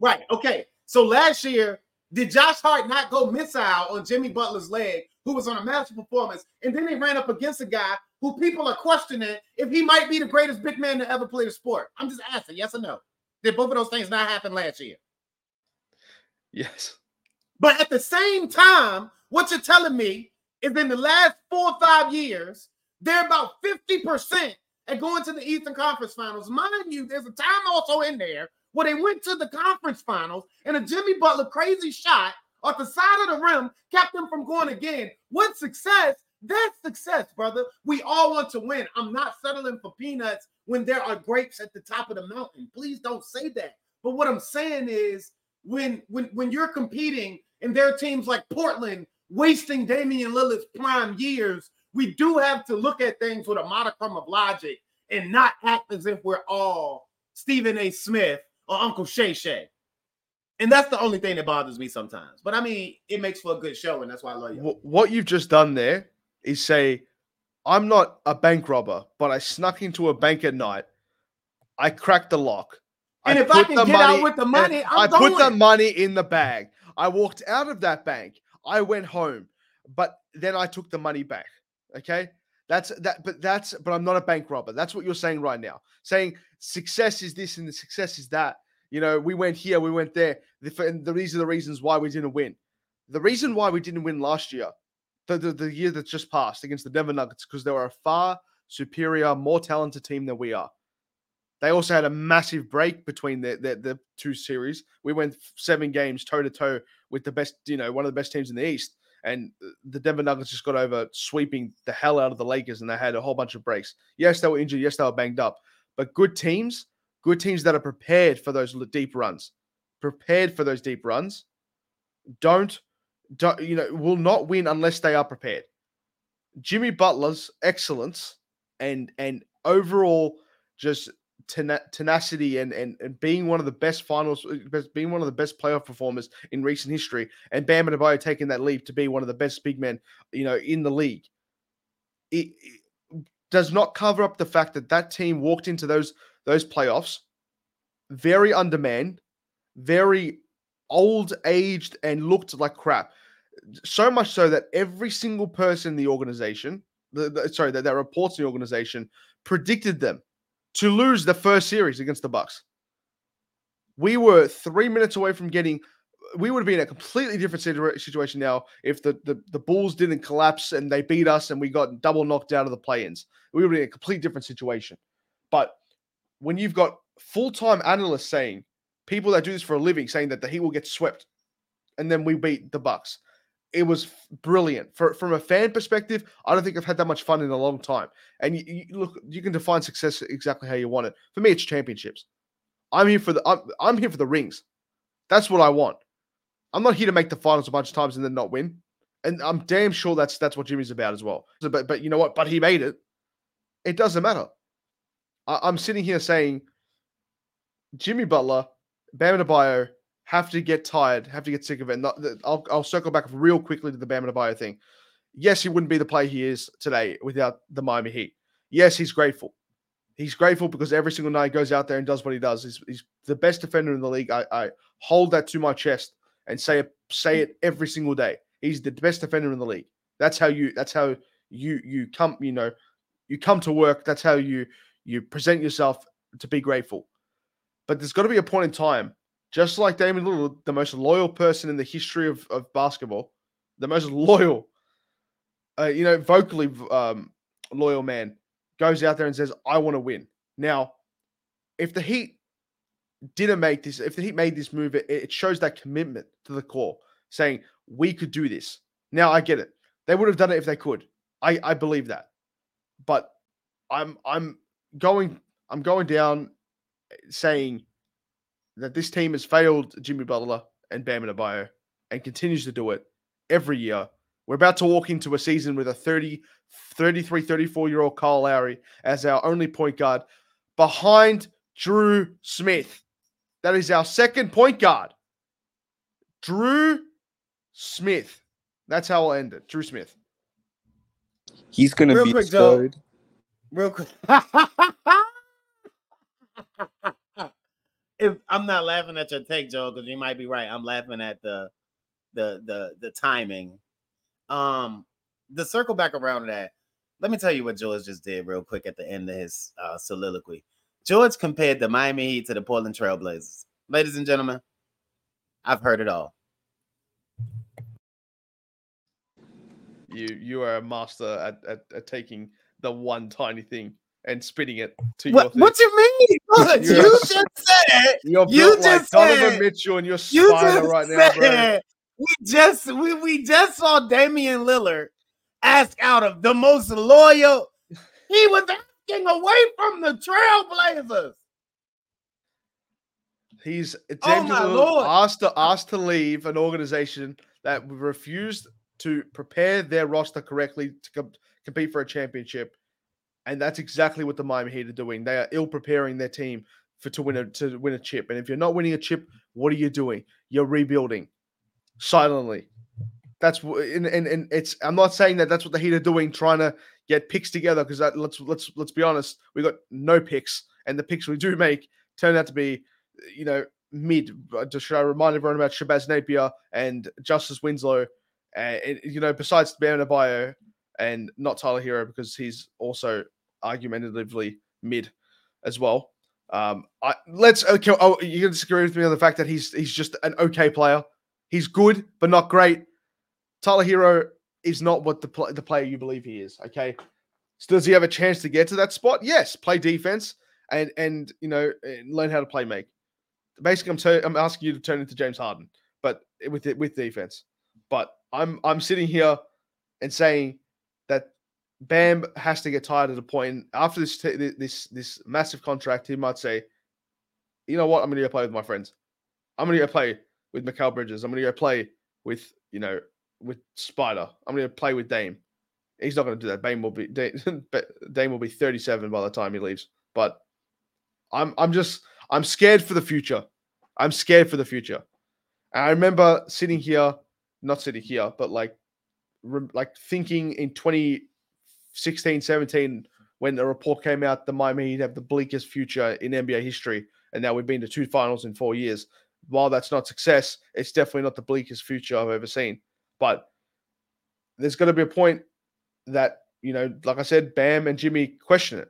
Right. Okay. So last year, did Josh Hart not go missile on Jimmy Butler's leg, who was on a massive performance, and then they ran up against a guy who people are questioning if he might be the greatest big man to ever play the sport? I'm just asking, yes or no? Did both of those things not happen last year? Yes. But at the same time, what you're telling me is in the last four or five years, they're about 50% at going to the Eastern Conference Finals. Mind you, there's a time also in there where they went to the conference finals and a Jimmy Butler crazy shot off the side of the rim kept them from going again. What success? That's success, brother. We all want to win. I'm not settling for peanuts when there are grapes at the top of the mountain. Please don't say that. But what I'm saying is when when when you're competing and there are teams like Portland wasting Damian Lillard's prime years, we do have to look at things with a modicum of logic and not act as if we're all Stephen A. Smith or Uncle Shay Shay. And that's the only thing that bothers me sometimes. But I mean, it makes for a good show, and that's why I love you. What you've just done there is say, I'm not a bank robber, but I snuck into a bank at night. I cracked the lock. And if I can get out with the money, I'm I put the money in the bag. I walked out of that bank. I went home, but then I took the money back. Okay. That's that, but that's but I'm not a bank robber. That's what you're saying right now. Saying success is this and the success is that. You know, we went here, we went there. The, and the, these are the reasons why we didn't win. The reason why we didn't win last year, the, the, the year that just passed against the Denver Nuggets, because they were a far superior, more talented team than we are. They also had a massive break between the, the, the two series. We went seven games toe to toe with the best, you know, one of the best teams in the East. And uh, the Denver Nuggets just got over sweeping the hell out of the Lakers, and they had a whole bunch of breaks. Yes, they were injured. Yes, they were banged up. But good teams, good teams that are prepared for those deep runs, prepared for those deep runs, don't, don't you know, will not win unless they are prepared. Jimmy Butler's excellence and and overall just tena- tenacity and, and and being one of the best finals, uh, being one of the best playoff performers in recent history, and Bam Adebayo taking that leap to be one of the best big men, you know, in the league. It, it does not cover up the fact that that team walked into those those playoffs very undermanned, very old aged, and looked like crap. So much so that every single person in the organization, the, the- sorry, that, that reports in the organization, predicted them to lose the first series against the Bucks. We were three minutes away from getting. We would be in a completely different situa- situation now if the, the the Bulls didn't collapse and they beat us and we got double knocked out of the play-ins. We would be in a completely different situation. But when you've got full-time analysts saying people that do this for a living saying that the Heat will get swept, and then we beat the Bucks. It was brilliant. For, from a fan perspective, I don't think I've had that much fun in a long time. And you, you look, you can define success exactly how you want it. For me, it's championships. I'm here for the I'm, I'm here for the rings. That's what I want. I'm not here to make the finals a bunch of times and then not win. And I'm damn sure that's that's what Jimmy's about as well. So, but but you know what? But he made it. It doesn't matter. I, I'm sitting here saying Jimmy Butler, Bam Adebayo have to get tired, have to get sick of it. That- I'll, I'll circle back real quickly to the Bam Adebayo thing. Yes, he wouldn't be the player he is today without the Miami Heat. Yes, he's grateful. He's grateful because every single night he goes out there and does what he does. He's, he's the best defender in the league. I, I hold that to my chest and say say it every single day. He's the best defender in the league. That's how you. That's how you you come. You know, you come to work. That's how you you present yourself to be grateful. But there's got to be a point in time, just like Damian Lillard, the most loyal person in the history of, of basketball, the most loyal, uh, you know, vocally um, loyal man, goes out there and says, "I want to win." Now, if the Heat didn't make this, if the Heat made this move, it, it shows that commitment to the core, saying we could do this. Now, I get it; they would have done it if they could. I I believe that, but I'm I'm going I'm going down saying that this team has failed Jimmy Butler and Bam Adebayo and continues to do it every year. We're about to walk into a season with a 30, 33, 34 year old Kyle Lowry as our only point guard behind Dru Smith. That is our second point guard. Dru Smith. That's how I'll end it. Dru Smith. He's gonna Real be quick, Joe. stud. Real quick. <laughs> if I'm not laughing at your take, Joe, because you might be right. I'm laughing at the the the the timing. Um, the circle back around that. Let me tell you what George just did real quick at the end of his uh, soliloquy. George compared the Miami Heat to the Portland Trailblazers. Ladies and gentlemen, I've heard it all. You you are a master at, at, at taking the one tiny thing and spinning it to What, your what thing. you mean? <laughs> Look, you just said You're you built like just Donovan said- Mitchell and you're just right now, bro. said we just we, we just saw Damian Lillard ask out of the most loyal. He was asking away from the Trailblazers. He's Oh my Lillard Lord. asked to asked to leave an organization that refused to prepare their roster correctly to com- compete for a championship, and that's exactly what the Miami Heat are doing. They are ill preparing their team for to win a to win a chip. And if you're not winning a chip, what are you doing? You're rebuilding silently. That's and, and and it's. I'm not saying that that's what the Heat are doing, trying to get picks together. Because that let's let's let's be honest, we got no picks, and the picks we do make turn out to be, you know, mid. Should I remind everyone about Shabazz Napier and Justice Winslow, uh, and, you know, besides Bam Adebayo and not Tyler Herro because he's also argumentatively mid as well. Um, I let's okay. Oh, you can disagree with me on the fact that he's he's just an okay player. He's good, but not great. Tyler Herro is not what the pl- the player you believe he is. Okay, so does he have a chance to get to that spot? Yes, play defense and and you know and learn how to play make. Basically, I'm tur- I'm asking you to turn into James Harden, but with it with defense. But I'm I'm sitting here and saying that Bam has to get tired at a point after this this this massive contract. He might say, "You know what? I'm going to go play with my friends. I'm going to go play with Mikal Bridges. I'm going to go play with you know with Spider. I'm going to play with Dame. He's not going to do that. Dame will be <laughs> Dame, will be 37 by the time he leaves. But I'm I'm just I'm scared for the future. I'm scared for the future. And I remember sitting here, not sitting here, but like rem- like thinking in 2016, 17 when the report came out the Miami Heat have the bleakest future in NBA history, and now we've been to two finals in four years. While that's not success, it's definitely not the bleakest future I've ever seen. But there's going to be a point that you know, like I said, Bam and Jimmy question it.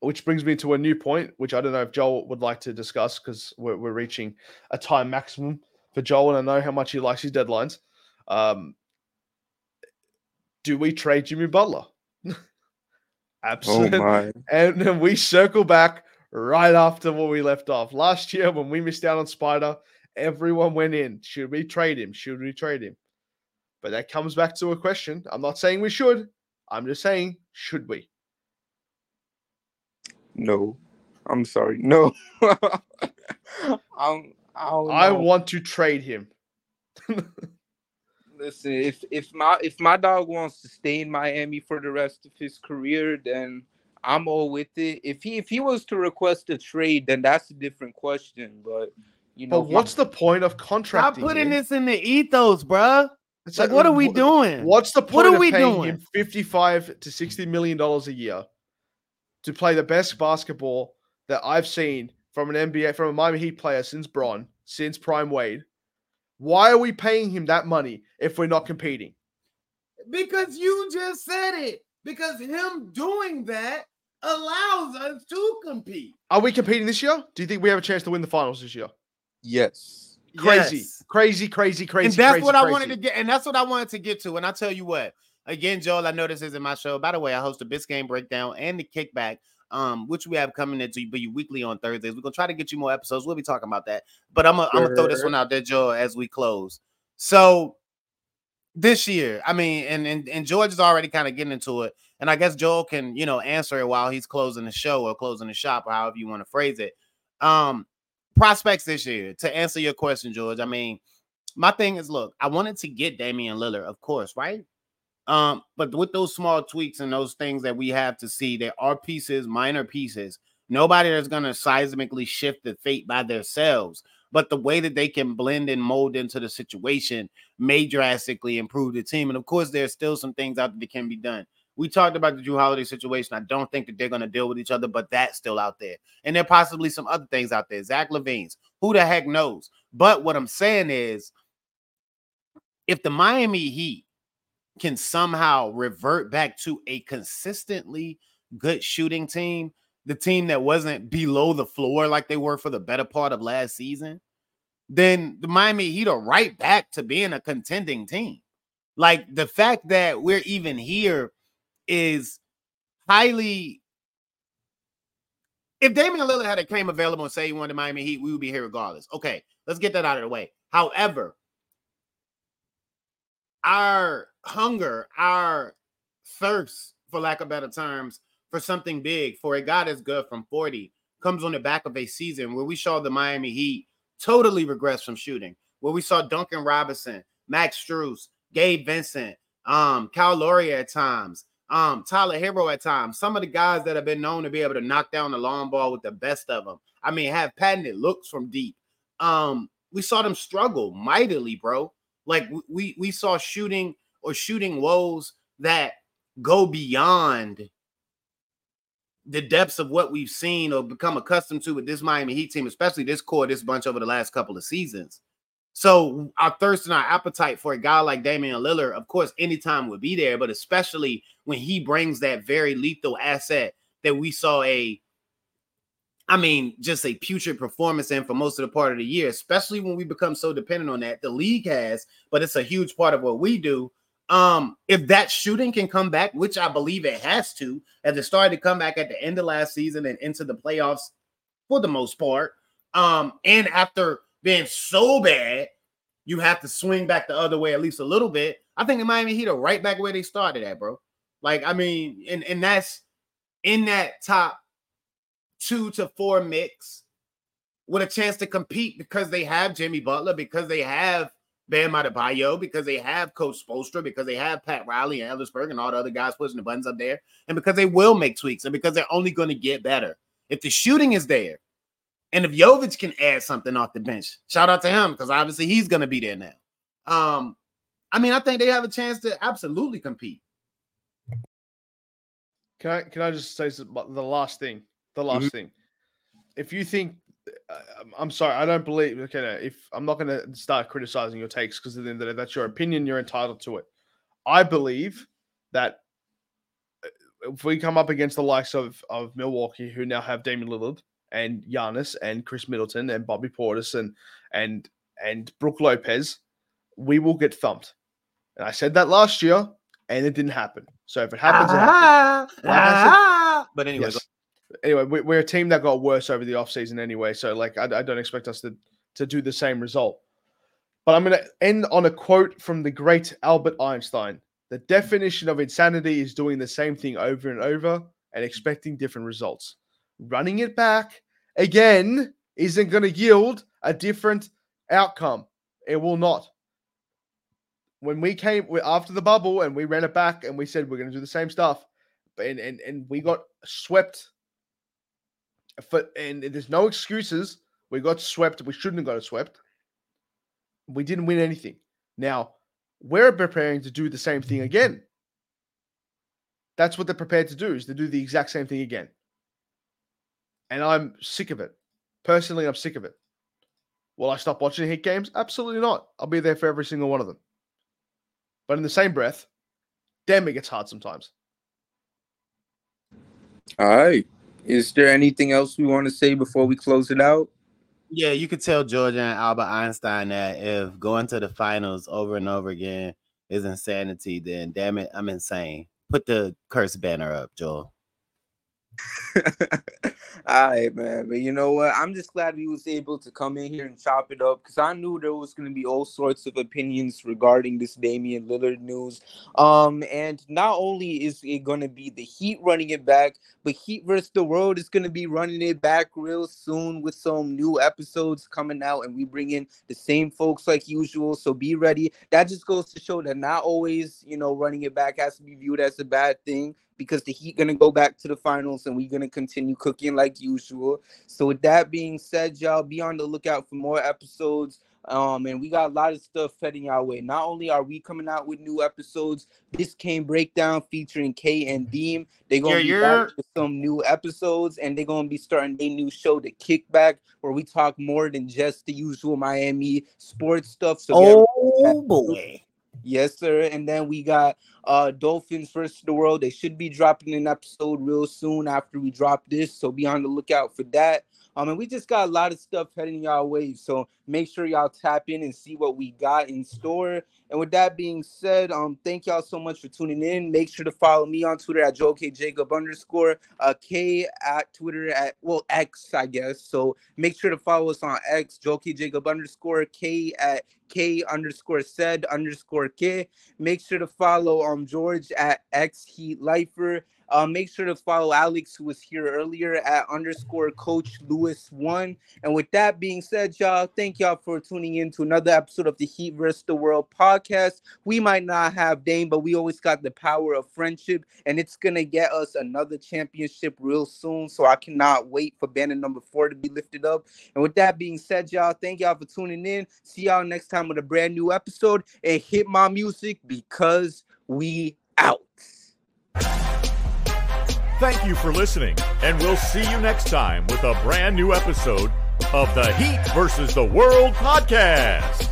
Which brings me to a new point, which I don't know if Joel would like to discuss because we're, we're reaching a time maximum for Joel, and I know how much he likes his deadlines. Um, do we trade Jimmy Butler? Oh Absolutely. my! <laughs> And then we circle back right after where we left off. Last year, when we missed out on Spider, everyone went in. Should we trade him? Should we trade him? But that comes back to a question. I'm not saying we should. I'm just saying, should we? No, I'm sorry. No, <laughs> I'm. I I want to trade him. <laughs> Listen, if if my if my dog wants to stay in Miami for the rest of his career, then I'm all with it. If he if he was to request a trade, then that's a different question. But you know, But what's the point of Stop contracting putting him? this in the ethos, bruh. It's Like, what are we wh- doing? What's the point What are of we paying doing? him 55 to 60 million dollars a year to play the best basketball that I've seen from an NBA from a Miami Heat player since Bron, since Prime Wade? Why are we paying him that money if we're not competing? Because you just said it. Because him doing that allows us to compete. Are we competing this year? Do you think we have a chance to win the finals this year? yes, Crazy, Yes. crazy, crazy, crazy. and that's crazy, what I crazy. wanted to get, and that's what I wanted to get to. And I tell you what, again, Joel, I know this isn't my show. By the way, I host a Bis Game Breakdown and the Kickback, um, which we have coming into you weekly on Thursdays. We're gonna try to get you more episodes. We'll be talking about that. But I'm gonna, I'm gonna throw this one out there, Joel, as we close. So this year, I mean, and and, and George is already kind of getting into it, and I guess Joel can, you know, answer it while he's closing the show or closing the shop, or however you want to phrase it. Um, prospects this year to answer your question, George. I mean, my thing is, look, I wanted to get Damian Lillard, of course, right? Um, but with those small tweaks and those things that we have to see, there are pieces, minor pieces. Nobody that's gonna seismically shift the fate by themselves. but the way that they can blend and mold into the situation may drastically improve the team. And of course, there's still some things out there that can be done. We talked about the Jrue Holiday situation. I don't think that they're going to deal with each other, but that's still out there. And there are possibly some other things out there. Zach LaVine's, who the heck knows? But what I'm saying is, if the Miami Heat can somehow revert back to a consistently good shooting team, the team that wasn't below the floor like they were for the better part of last season, then the Miami Heat are right back to being a contending team. Like the fact that we're even here is highly. If Damian Lillard had a claim available and say he wanted Miami Heat, we would be here regardless. Okay, let's get that out of the way. However, our hunger, our thirst, for lack of better terms, for something big, for a God that's good from 40, comes on the back of a season where we saw the Miami Heat totally regress from shooting, where we saw Duncan Robinson, Max Strus, Gabe Vincent, um, Kyle Lowry at times, um, Tyler Herro at times, some of the guys that have been known to be able to knock down the long ball with the best of them. I mean, have patented looks from deep. Um, we saw them struggle mightily, bro. Like we we saw shooting or shooting woes that go beyond the depths of what we've seen or become accustomed to with this Miami Heat team, especially this core, this bunch over the last couple of seasons. So our thirst and our appetite for a guy like Damian Lillard, of course, anytime would be there, but especially when he brings that very lethal asset that we saw a I mean, just a putrid performance in for most of the part of the year, especially when we become so dependent on that. The league has, but it's a huge part of what we do. Um, if that shooting can come back, which I believe it has to, as it started to come back at the end of last season and into the playoffs for the most part. Um, and after being so bad, you have to swing back the other way at least a little bit. I think the Miami Heat are right back where they started at, bro. Like, I mean, and, and that's in that top two to four mix with a chance to compete because they have Jimmy Butler, because they have Bam Adebayo, because they have Coach Spoelstra, because they have Pat Riley and Elisburg and all the other guys pushing the buttons up there, and because they will make tweaks and because they're only going to get better. If the shooting is there, and if Jovic can add something off the bench, shout out to him because obviously he's going to be there now. Um, I mean, I think they have a chance to absolutely compete. Can I can I just say the last thing? The last mm-hmm. thing, if you think, I'm sorry, I don't believe. Okay, if I'm not going to start criticizing your takes because at the end of the day, that's your opinion. You're entitled to it. I believe that uh, if we come up against the likes of of Milwaukee, who now have Damian Lillard and Giannis and Khris Middleton and Bobby Portis and and and Brook Lopez, we will get thumped. And I said that last year, and it didn't happen. So if it happens, ah, it happens. Like ah, said, but anyway, yes anyway, we, are a team that got worse over the offseason anyway. So, like, I, I don't expect us to, to do the same result. But I'm going to end on a quote from the great Albert Einstein. The definition of insanity is doing the same thing over and over and expecting different results. Running it back again isn't going to yield a different outcome. It will not. When we came after the bubble and we ran it back and we said we're going to do the same stuff, and, and, and we got swept for, and there's no excuses. We got swept. We shouldn't have got swept. We didn't win anything. Now we're preparing to do the same thing again. That's what they're prepared to do is to do the exact same thing again. And I'm sick of it. Personally, I'm sick of it. Will I stop watching Heat games? Absolutely not. I'll be there for every single one of them. But in the same breath, damn, it gets hard sometimes. All right. Is there anything else we want to say before we close it out? Yeah, you could tell Georgia and Albert Einstein that if going to the finals over and over again is insanity, then damn it, I'm insane. Put the curse banner up, Joel. <laughs> All right, man. But you know what? I'm just glad we was able to come in here and chop it up because I knew there was going to be all sorts of opinions regarding this Damian Lillard news. Um, and not only is it going to be the Heat running it back, but Heat versus the World is going to be running it back real soon with some new episodes coming out, and we bring in the same folks like usual. So be ready. That just goes to show that not always, you know, running it back has to be viewed as a bad thing because the Heat gonna go back to the finals and we're gonna continue cooking like usual. So with that being said, y'all be on the lookout for more episodes. Um, and we got a lot of stuff heading our way. Not only are we coming out with new episodes, this came breakdown featuring K and Deem. They're gonna Yeah, be yeah. back with some new episodes, and they're gonna be starting a new show, The Kickback, where we talk more than just the usual Miami sports stuff. So Oh boy. Yes, sir. And then we got uh Dolphins versus the World. They should be dropping an episode real soon after we drop this. So be on the lookout for that. Um, and we just got a lot of stuff heading y'all way. So make sure y'all tap in and see what we got in store. And with that being said, um, thank y'all so much for tuning in. Make sure to follow me on Twitter at Joe K Jacob underscore uh K at Twitter at well X, I guess. So make sure to follow us on X, Joe K Jacob underscore K at K underscore said underscore K. Make sure to follow um George at X Heat Lifer. Uh, make sure to follow Alex, who was here earlier at underscore Coach Lewis one. And with that being said, y'all, thank y'all for tuning in to another episode of the Heat vs. the World podcast. We might not have Dame, but we always got the power of friendship, and it's gonna get us another championship real soon. So I cannot wait for banner number four to be lifted up. And with that being said, y'all, thank y'all for tuning in. See y'all next time with a brand new episode. And hit my music because we out. Thank you for listening, and we'll see you next time with a brand new episode of the Heat versus the World podcast.